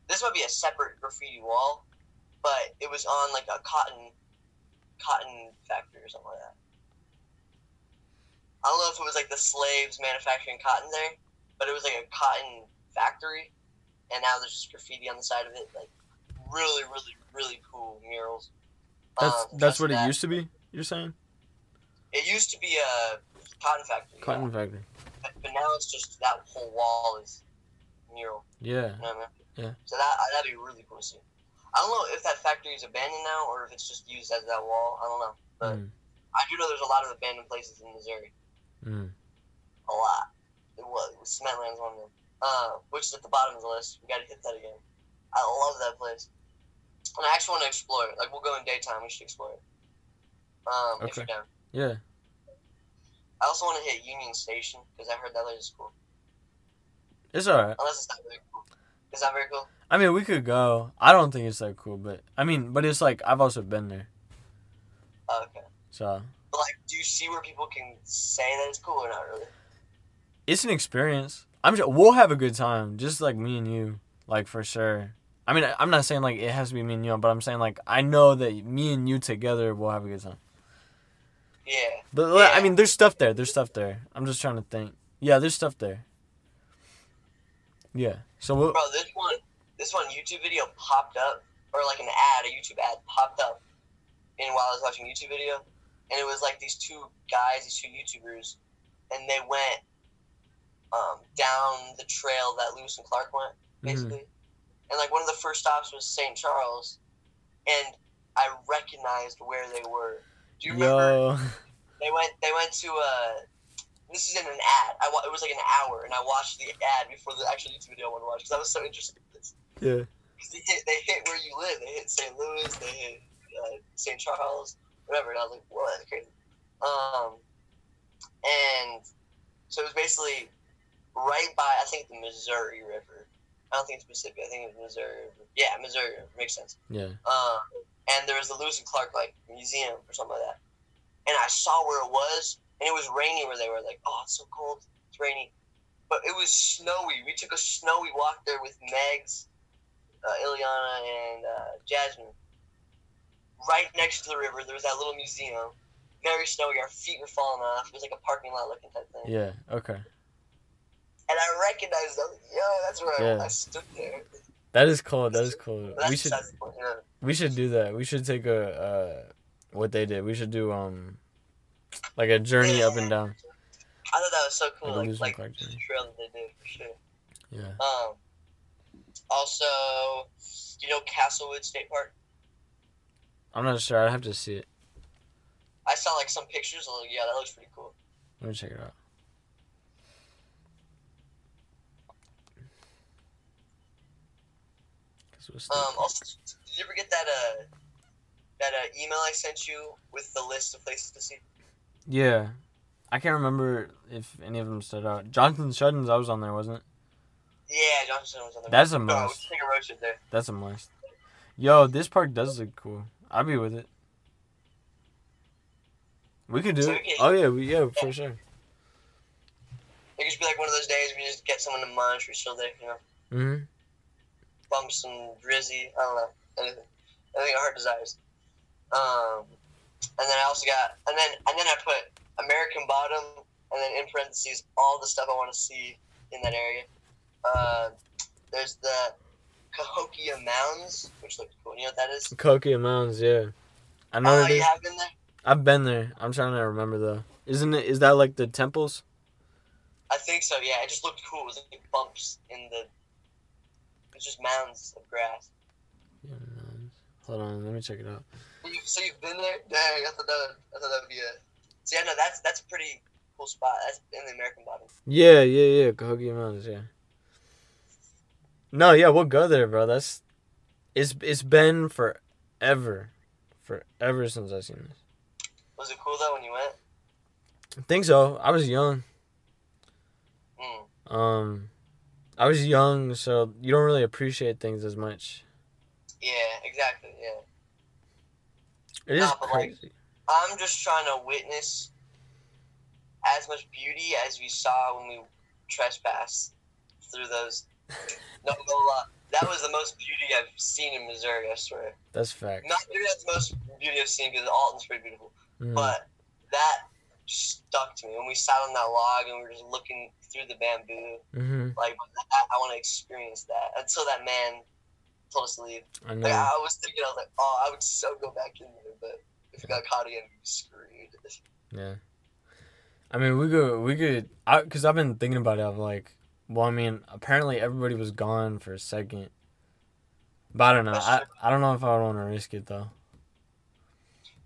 this might be a separate graffiti wall, but it was on like a cotton cotton factory or something like that. I don't know if it was like the slaves manufacturing cotton there, but it was like a cotton factory, and now there's just graffiti on the side of it, like really, really, really cool murals. That's Um, that's what it used to be. You're saying? It used to be a cotton factory, yeah. Cotton factory. but, but now it's just that whole wall is mural. Yeah. You know what I mean? Yeah. So that that'd be really cool to see. I don't know if that factory is abandoned now or if it's just used as that wall. I don't know, but Mm. I do know there's a lot of abandoned places in Missouri. Mm. A lot. It was, Cementland's one of them. Uh, which is at the bottom of the list. We got to hit that again. I love that place. And I actually want to explore it. Like we'll go in daytime. We should explore it. Um, if Okay. you're down. Yeah. I also want to hit Union Station because I heard that place is cool. It's alright. Unless it's not very cool. Is that very cool? I mean, we could go. I don't think it's that cool, but I mean, but it's like I've also been there, okay. so But like, do you see where people can say that it's cool or not really? it's an experience. I'm sure we'll have a good time, just like me and you, like for sure. I mean, I'm not saying like it has to be me and you, but I'm saying like I know that me and you together will have a good time. Yeah. But like, I mean, there's stuff there. There's stuff there. I'm just trying to think. Yeah, there's stuff there. Yeah. So we'll, Bro, this one, this one YouTube video popped up, or like an ad, a YouTube ad popped up, in while I was watching YouTube video, and it was like these two guys, these two YouTubers, and they went um, down the trail that Lewis and Clark went, mhm. basically, and like one of the first stops was St. Charles, and I recognized where they were. Do you remember? yo, They went. They went to uh This is in an ad. I wa- it was like an hour, and I watched the ad before the actual YouTube video I wanted to watch because I was so interested. Yeah, they hit, they hit where you live. They hit St. Louis. They hit uh, St. Charles, whatever. And I was like, whoa, that's crazy. Um, and so it was basically right by I think the Missouri River. I don't think it's Mississippi. I think it's Missouri. River. Yeah, Missouri River makes sense. yeah. Um, and there was the Lewis and Clark like museum or something like that. And I saw where it was, and it was rainy where they were. Like, oh, it's so cold, it's rainy, but it was snowy. We took a snowy walk there with Megs, uh, Ileana, and uh, Jasmine. Right next to the river, there was that little museum. Very snowy. Our feet were falling off. It was like a parking lot looking type thing. Yeah. Okay. And I recognized them. Yo, that's where Yeah. I, I stood there. That is cool. That is cool. That's We should point, yeah. we should do that. We should take a uh what they did. We should do um like a journey up and down. I thought that was so cool. Like Like, like the trail that they did for sure. Yeah. Um, also, you know Castlewood State Park. I'm not sure. I have to see it. I saw like some pictures. Like, yeah, that looks pretty cool. Let me check it out. Guess we'll stay- Um, also, did you ever get that uh that uh, email I sent you with the list of places to see? Yeah. I can't remember if any of them stood out. Johnson's Shut-Ins I was on there, wasn't it? Yeah, Johnson was on there. That's a No, must. should take a road there. That's a must. Yo, this park does look cool. I'll be with it. We could do So it. Oh yeah, we yeah for sure. It could just be like one of those days we just get someone to munch. We're still there, you know, Mhm. bump some drizzy. I don't know. anything, anything our heart desires. Um, and then I also got, and then and then I put American Bottom, and then in parentheses all the stuff I want to see in that area. Uh, there's the Cahokia Mounds, which looks cool. You know what that is? Cahokia Mounds, yeah. I know Oh, you have been there? I've been there. I'm trying to remember though. Isn't it? Is that like the temples? I think so. Yeah, it just looked cool. It was like bumps in the. It's just mounds of grass. Yeah, mounds. Hold on, let me check it out. So you've been there? Dang, I thought that would, I thought that would be it. So yeah, no, that's that's a pretty cool spot. That's in the American Bottom. Yeah, yeah, yeah. Cahokia Mountains, yeah. No, yeah, we'll go there, bro. That's it's it's been forever, forever since I've seen this. Was it cool though when you went? I think so. I was young. Mm. Um, I was young, so you don't really appreciate things as much. Yeah, exactly. Yeah. It is Nah, but, like, crazy. I'm just trying to witness as much beauty as we saw when we trespassed through those. No, no, that was the most beauty I've seen in Missouri. I swear. That's fact. Not maybe that's the most beauty I've seen because Alton's pretty beautiful, Mm. but that stuck to me when we sat on that log and we were just looking through the bamboo. hmm Like that, I want to experience that until that man told us to leave. I Like know. I was thinking, I was like, oh, I would so go back in there, but if we got caught again, we'd be screwed. Yeah. I mean, we could, we could, I, cause I've been thinking about it. I'm like, well, I mean, apparently everybody was gone for a second, but I don't know. I. I don't know if I would want to risk it though.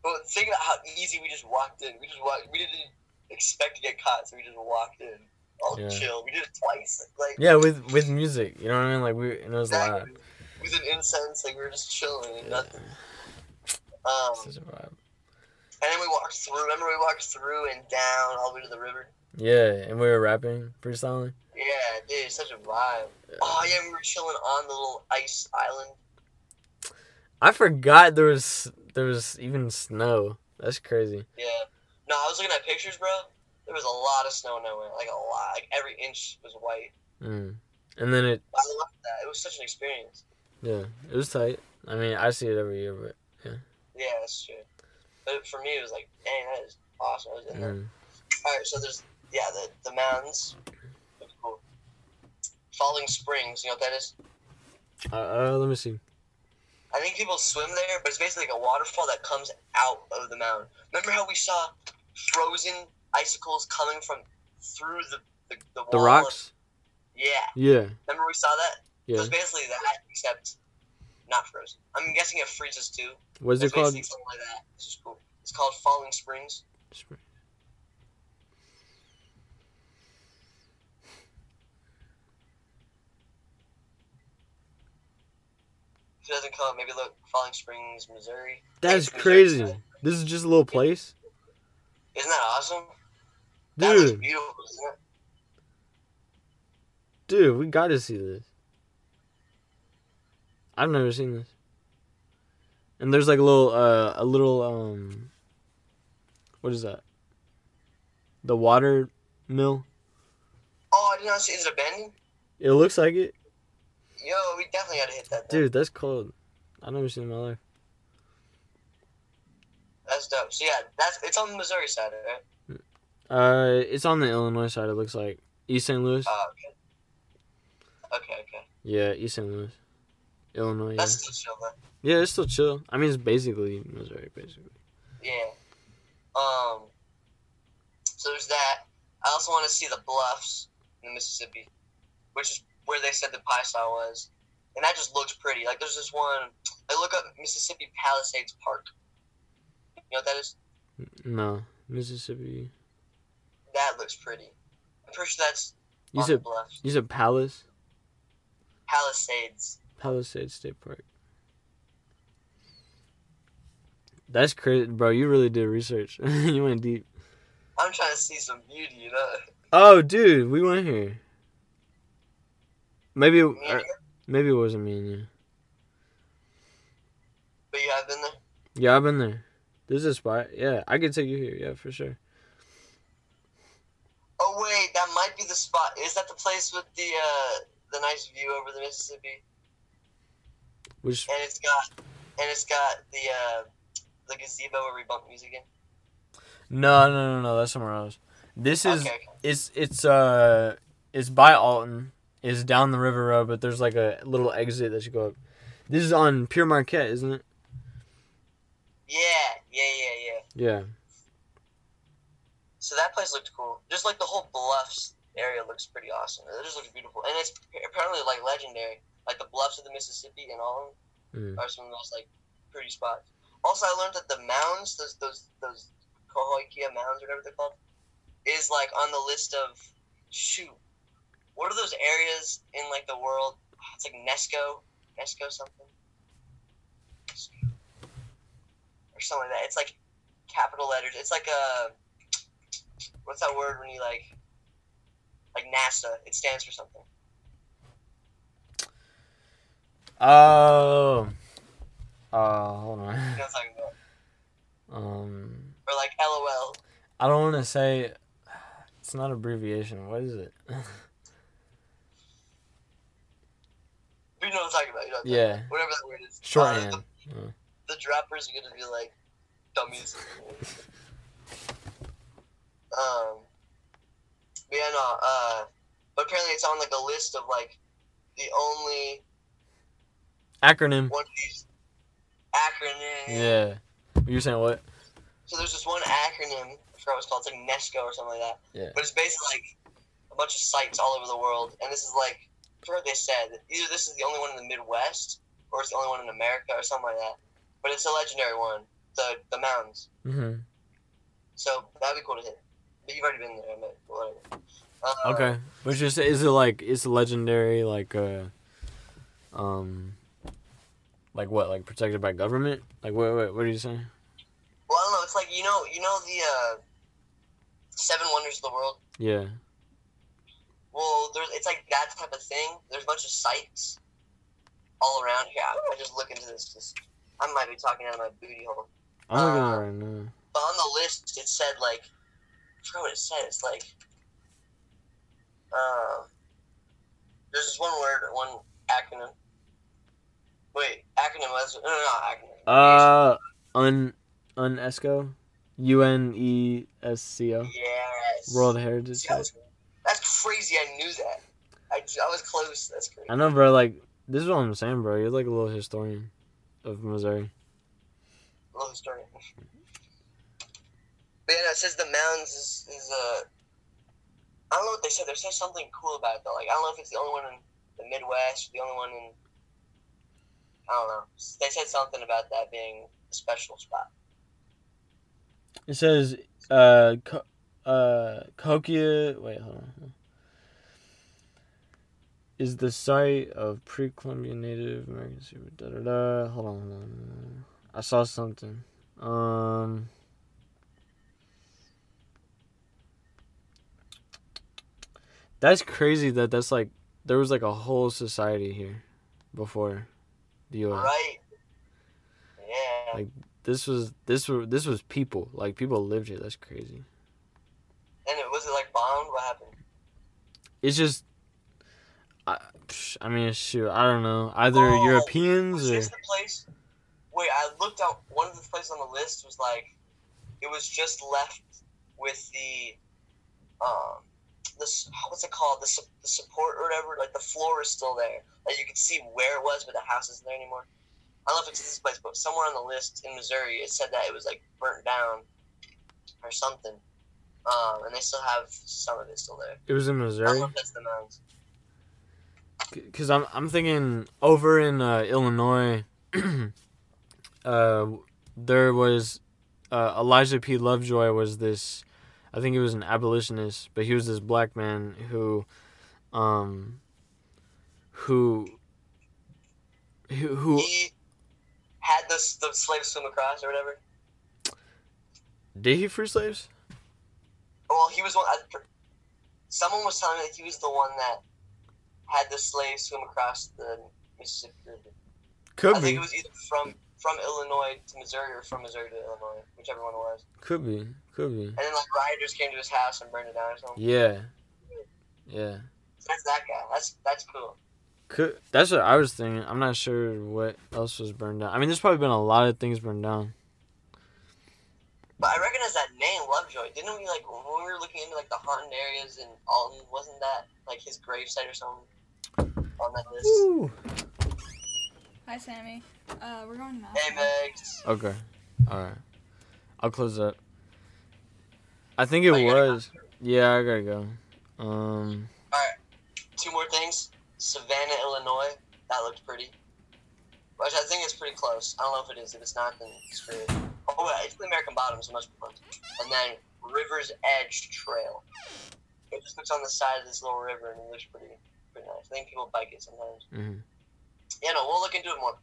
But think about how easy we just walked in. We just walked. We didn't expect to get caught, so we just walked in, all Yeah. chill. We did it twice, like Yeah, with with music, you know what I mean? Like we, and it was loud. exactly. We did incense, like we were just chilling and Yeah. nothing. Um, Such a vibe. and then we walked through. Remember, we walked through and down all the way to the river. Yeah, and we were rapping, freestyling. Yeah, dude, it's such a vibe. Yeah. Oh yeah, we were chilling on the little ice island. I forgot there was there was even snow. That's crazy. Yeah. No, I was looking at pictures, bro. There was a lot of snow nowhere, Like a lot. Like every inch was white. Mm. And then it, I loved that. It was such an experience. yeah, it was tight. I mean, I see it every year, but Yeah, Yeah, that's true. But for me, it was like, dang, that is awesome. I was in there. mm. All right, so there's yeah the the mountains. Falling Springs, you know what that is? uh, uh, let me see. I think people swim there, but it's basically like a waterfall that comes out of the mountain. Remember how we saw frozen icicles coming from through the the, the, The wall rocks. Of, yeah, Yeah, remember we saw that? It yeah. was basically that, except not frozen. I'm guessing it freezes too. What's it called? like that. It's just cool. It's called Falling Springs. If it doesn't come, maybe look Falling Springs, Missouri. That's Missouri. crazy. This is just a little place, Isn't that awesome? That looks dude. beautiful, isn't it? Dude, we got to see this. I've never seen this. And there's like a little, uh, a little, um, what is that? The water mill. Oh, I did not see. Is it abandoned? It looks like it, Yo, we definitely gotta hit that. Dude. That's cold. I've never seen it in my life. That's dope. So yeah, that's it's on the Missouri side, right? Uh, it's on the Illinois side. It looks like East St. Louis. Oh, okay. Okay, okay. Yeah, East St. Louis, Illinois. Yeah. That's still chill though. yeah, it's still chill. I mean, it's basically Missouri, basically. Yeah. Um. So there's that. I also want to see the bluffs in the Mississippi, which is where they said the Piasa was, and that just looks pretty. Like there's this one. I look up Mississippi Palisades Park. You know what that is? No, Mississippi. That looks pretty. I'm pretty sure that's You said you said Palace, Palisades. Palisades State Park. That's crazy, bro. You really did research. you went deep. I'm trying to see some beauty, you know. Oh, dude, we went here. Maybe, Me and or, you, maybe it wasn't me and you. but you have been there. Yeah, I've been there. This is a spot. Yeah, I could take you here. Yeah, for sure. Oh wait, that might be the spot. Is that the place with the uh the nice view over the Mississippi? Which and it's got and it's got the uh, the gazebo where we bump music in. no, no, no, no. That's somewhere else. This is okay, okay. it's it's uh it's by Alton. It's down the river road, but there's like a little exit that you go up. This is on Pere Marquette, isn't it? Yeah, yeah, yeah, yeah. Yeah. So that place looked cool. Just like the whole bluffs area looks pretty awesome. It just looks beautiful, and it's apparently like legendary. Like the bluffs of the Mississippi and all of them Mm. are some of the most like pretty spots. Also, I learned that the mounds, those those those Cahokia mounds, or whatever they're called, is like on the list of shoot. What are those areas in like the world? It's like Nesco, Nesco something, or something like that. It's like capital letters. It's like a what's that word when you like like NASA? It stands for something. Oh. Uh, hold on. You know? Um, Or like LOL. I don't want to say. It's not abbreviation. What is it? You know what I'm talking about. You know what I'm yeah, about. Whatever that word is. shorthand. Uh, the, the droppers are gonna be like dummies. um. But yeah, no. Uh. But apparently, it's on like a list of like the only Acronym. one of these acronyms. Yeah. You're saying what? So there's this one acronym. I forgot what it's called. It's like Nesco or something like that. Yeah. But it's basically like a bunch of sites all over the world, and this is like What they said. Either this is the only one in the Midwest, or it's the only one in America, or something like that. But it's a legendary one. The the mountains. Mm-hmm. So that'd be cool to hit. But you've already been there, but whatever. Uh, Okay. But just is it like it's legendary like uh um like what like protected by government? Like what what, what are you saying? Well, I don't know. It's like you know, you know the uh, seven wonders of the world. Yeah. Well, there's it's like that type of thing. There's a bunch of sites all around here. I just look into this. Just, I might be talking out of my booty hole. I'm looking Uh, it right now. But on the list, it said like, I forgot what it said. It's like, uh, there's this one word, one acronym. Wait, acronym was no, no, not acronym. Uh un UNESCO? U N E S C O. yes. World Heritage Site. Was- that's crazy. I knew that. I, I was close. That's crazy. I know bro, like this is what I'm saying, bro. You're like a little historian of Missouri. A Little historian. But yeah, no, it says the mounds is, is uh, I don't know what they said. They said something cool about it though. Like I don't know if it's the only one in the Midwest, the only one in. I don't know. They said something about that being a special spot. It says uh Co- uh Cahokia wait, hold on. Is the site of pre-Columbian Native American super da da da. Hold on, hold on. I saw something. Um. That's crazy that that's like there was like a whole society here before the U.S. Right. Yeah. Like- This was this were this was people like people lived here. That's crazy. and it was it like bombed? What happened? It's just, I, mean, shoot, I don't know. Either Oh, Europeans or this the place? Wait, I looked out. One of the places on the list was like, it was just left with the, um, this what's it called? The, su- the support or whatever. Like the floor is still there. Like you could see where it was, but the house isn't there anymore. I don't know if it's this place, but somewhere on the list in Missouri, it said that it was like burnt down or something. Um, and they still have some of it still there. it was in I don't Missouri. know if that's the mounds. Because I'm I'm thinking over in uh, Illinois, uh, there was uh, Elijah P. Lovejoy was this, I think he was an abolitionist, but he was this black man who, um, who, who, who He had the, the slaves swim across or whatever. did he free slaves? Well, he was one. I, someone was telling me that he was the one that had the slaves swim across the Mississippi River. Could I think it was either from from Illinois to Missouri or from Missouri to Illinois, whichever one it was. could be, could be. And then like rioters came to his house and burned it down or something. Yeah, yeah. That's that guy. That's that's cool. Could, that's what I was thinking. I'm not sure what else was burned down. I mean, there's probably been a lot of things burned down. But I recognize that name, Lovejoy. Didn't we like when we were looking into like the haunted areas in Alton? Wasn't that like his gravesite or something on that list? Ooh. Hi, Sammy. Uh, we're going to Hey, Megs. Okay. All right. I'll close up. I think it Oh, you gotta was. Yeah, I gotta go. Um. Two more things. Savanna, Illinois. That looked pretty. Which I think is pretty close. I don't know if it is. If it's not, then screw it. Oh, yeah, it's the American Bottom, so much must be fun. And then River's Edge Trail. It just looks on the side of this little river, and it looks pretty, I think people bike it sometimes. Mm-hmm. Yeah, no, we'll look into it more.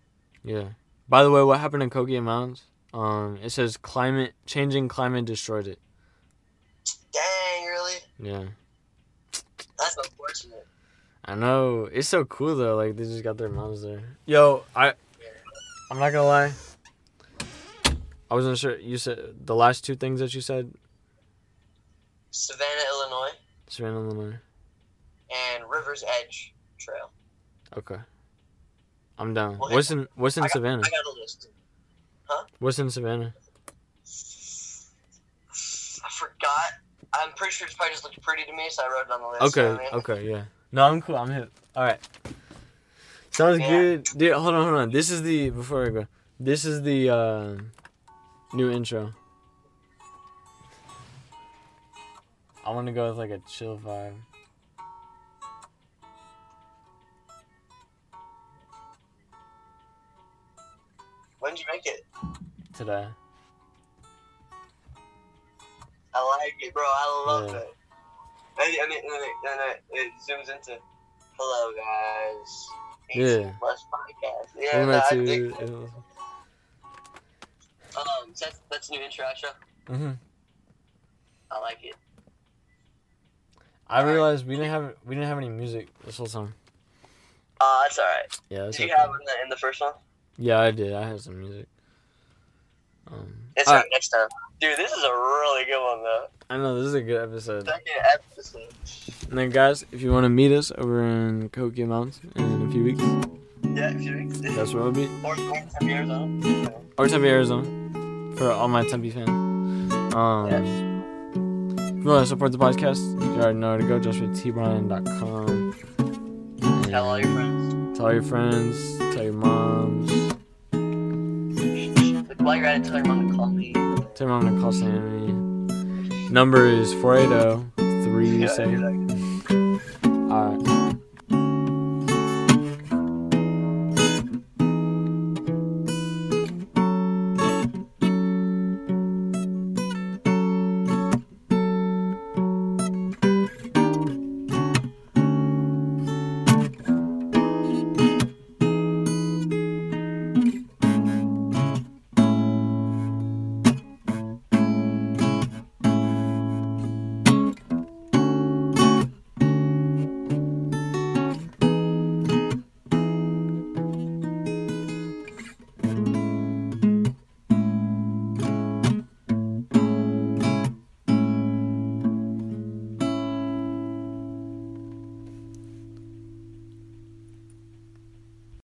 Yeah. By the way, what happened in Cahokia Mountains? Um. It says climate changing climate destroyed it. Dang, really? Yeah. That's unfortunate. I know. It's so cool though. Like they just got their mountains there. Yo, I. I'm not gonna lie. I wasn't sure. You said the last two things that you said. Savanna, Illinois, Savanna, Illinois. And River's Edge Trail. Okay. I'm down. Well, What's in What's in I got- Savanna? I got a list. Huh? What's in Savanna? I forgot. I'm pretty sure it's probably just looked pretty to me, so I wrote it on the list. Okay. you know what I mean? Okay. Yeah. No, I'm cool. I'm hip. All right. Sounds Yeah. good, dude. Hold on, hold on. This is the before I go. This is the uh, new intro. I want to go with like a chill vibe. When did you make it? today. I like it, bro. I love Yeah. it. And, and, it, and, it, and it, it zooms into, hello guys. 18 Yeah. Plus podcast. Yeah, no, I it. Um, so that's, that's new intro outro. hmm I like it. I realized we didn't have we didn't have any music this whole time. Uh, that's alright. Yeah, that's Did you okay. have in the, in the first one? Yeah, I did. I had some music. Um, It's alright next time. Dude, this is a really good one though. I know this is a good episode. Second episode. And then, guys, if you want to meet us over in Cahokia Mountains in a few weeks, Yeah, a few weeks. that's where we'll be. Or, or Tempe, Arizona. Or Tempe, Arizona, for all my Tempe fans. Um, if you want to support the podcast, you already know where to go. JustWithTBrian.com. Tell all your friends. Tell your friends. Tell your moms. While you're at it, tell your mom to call me. Tell your mom to call Sammy. Number is 480 Yeah, 37. do. Alright.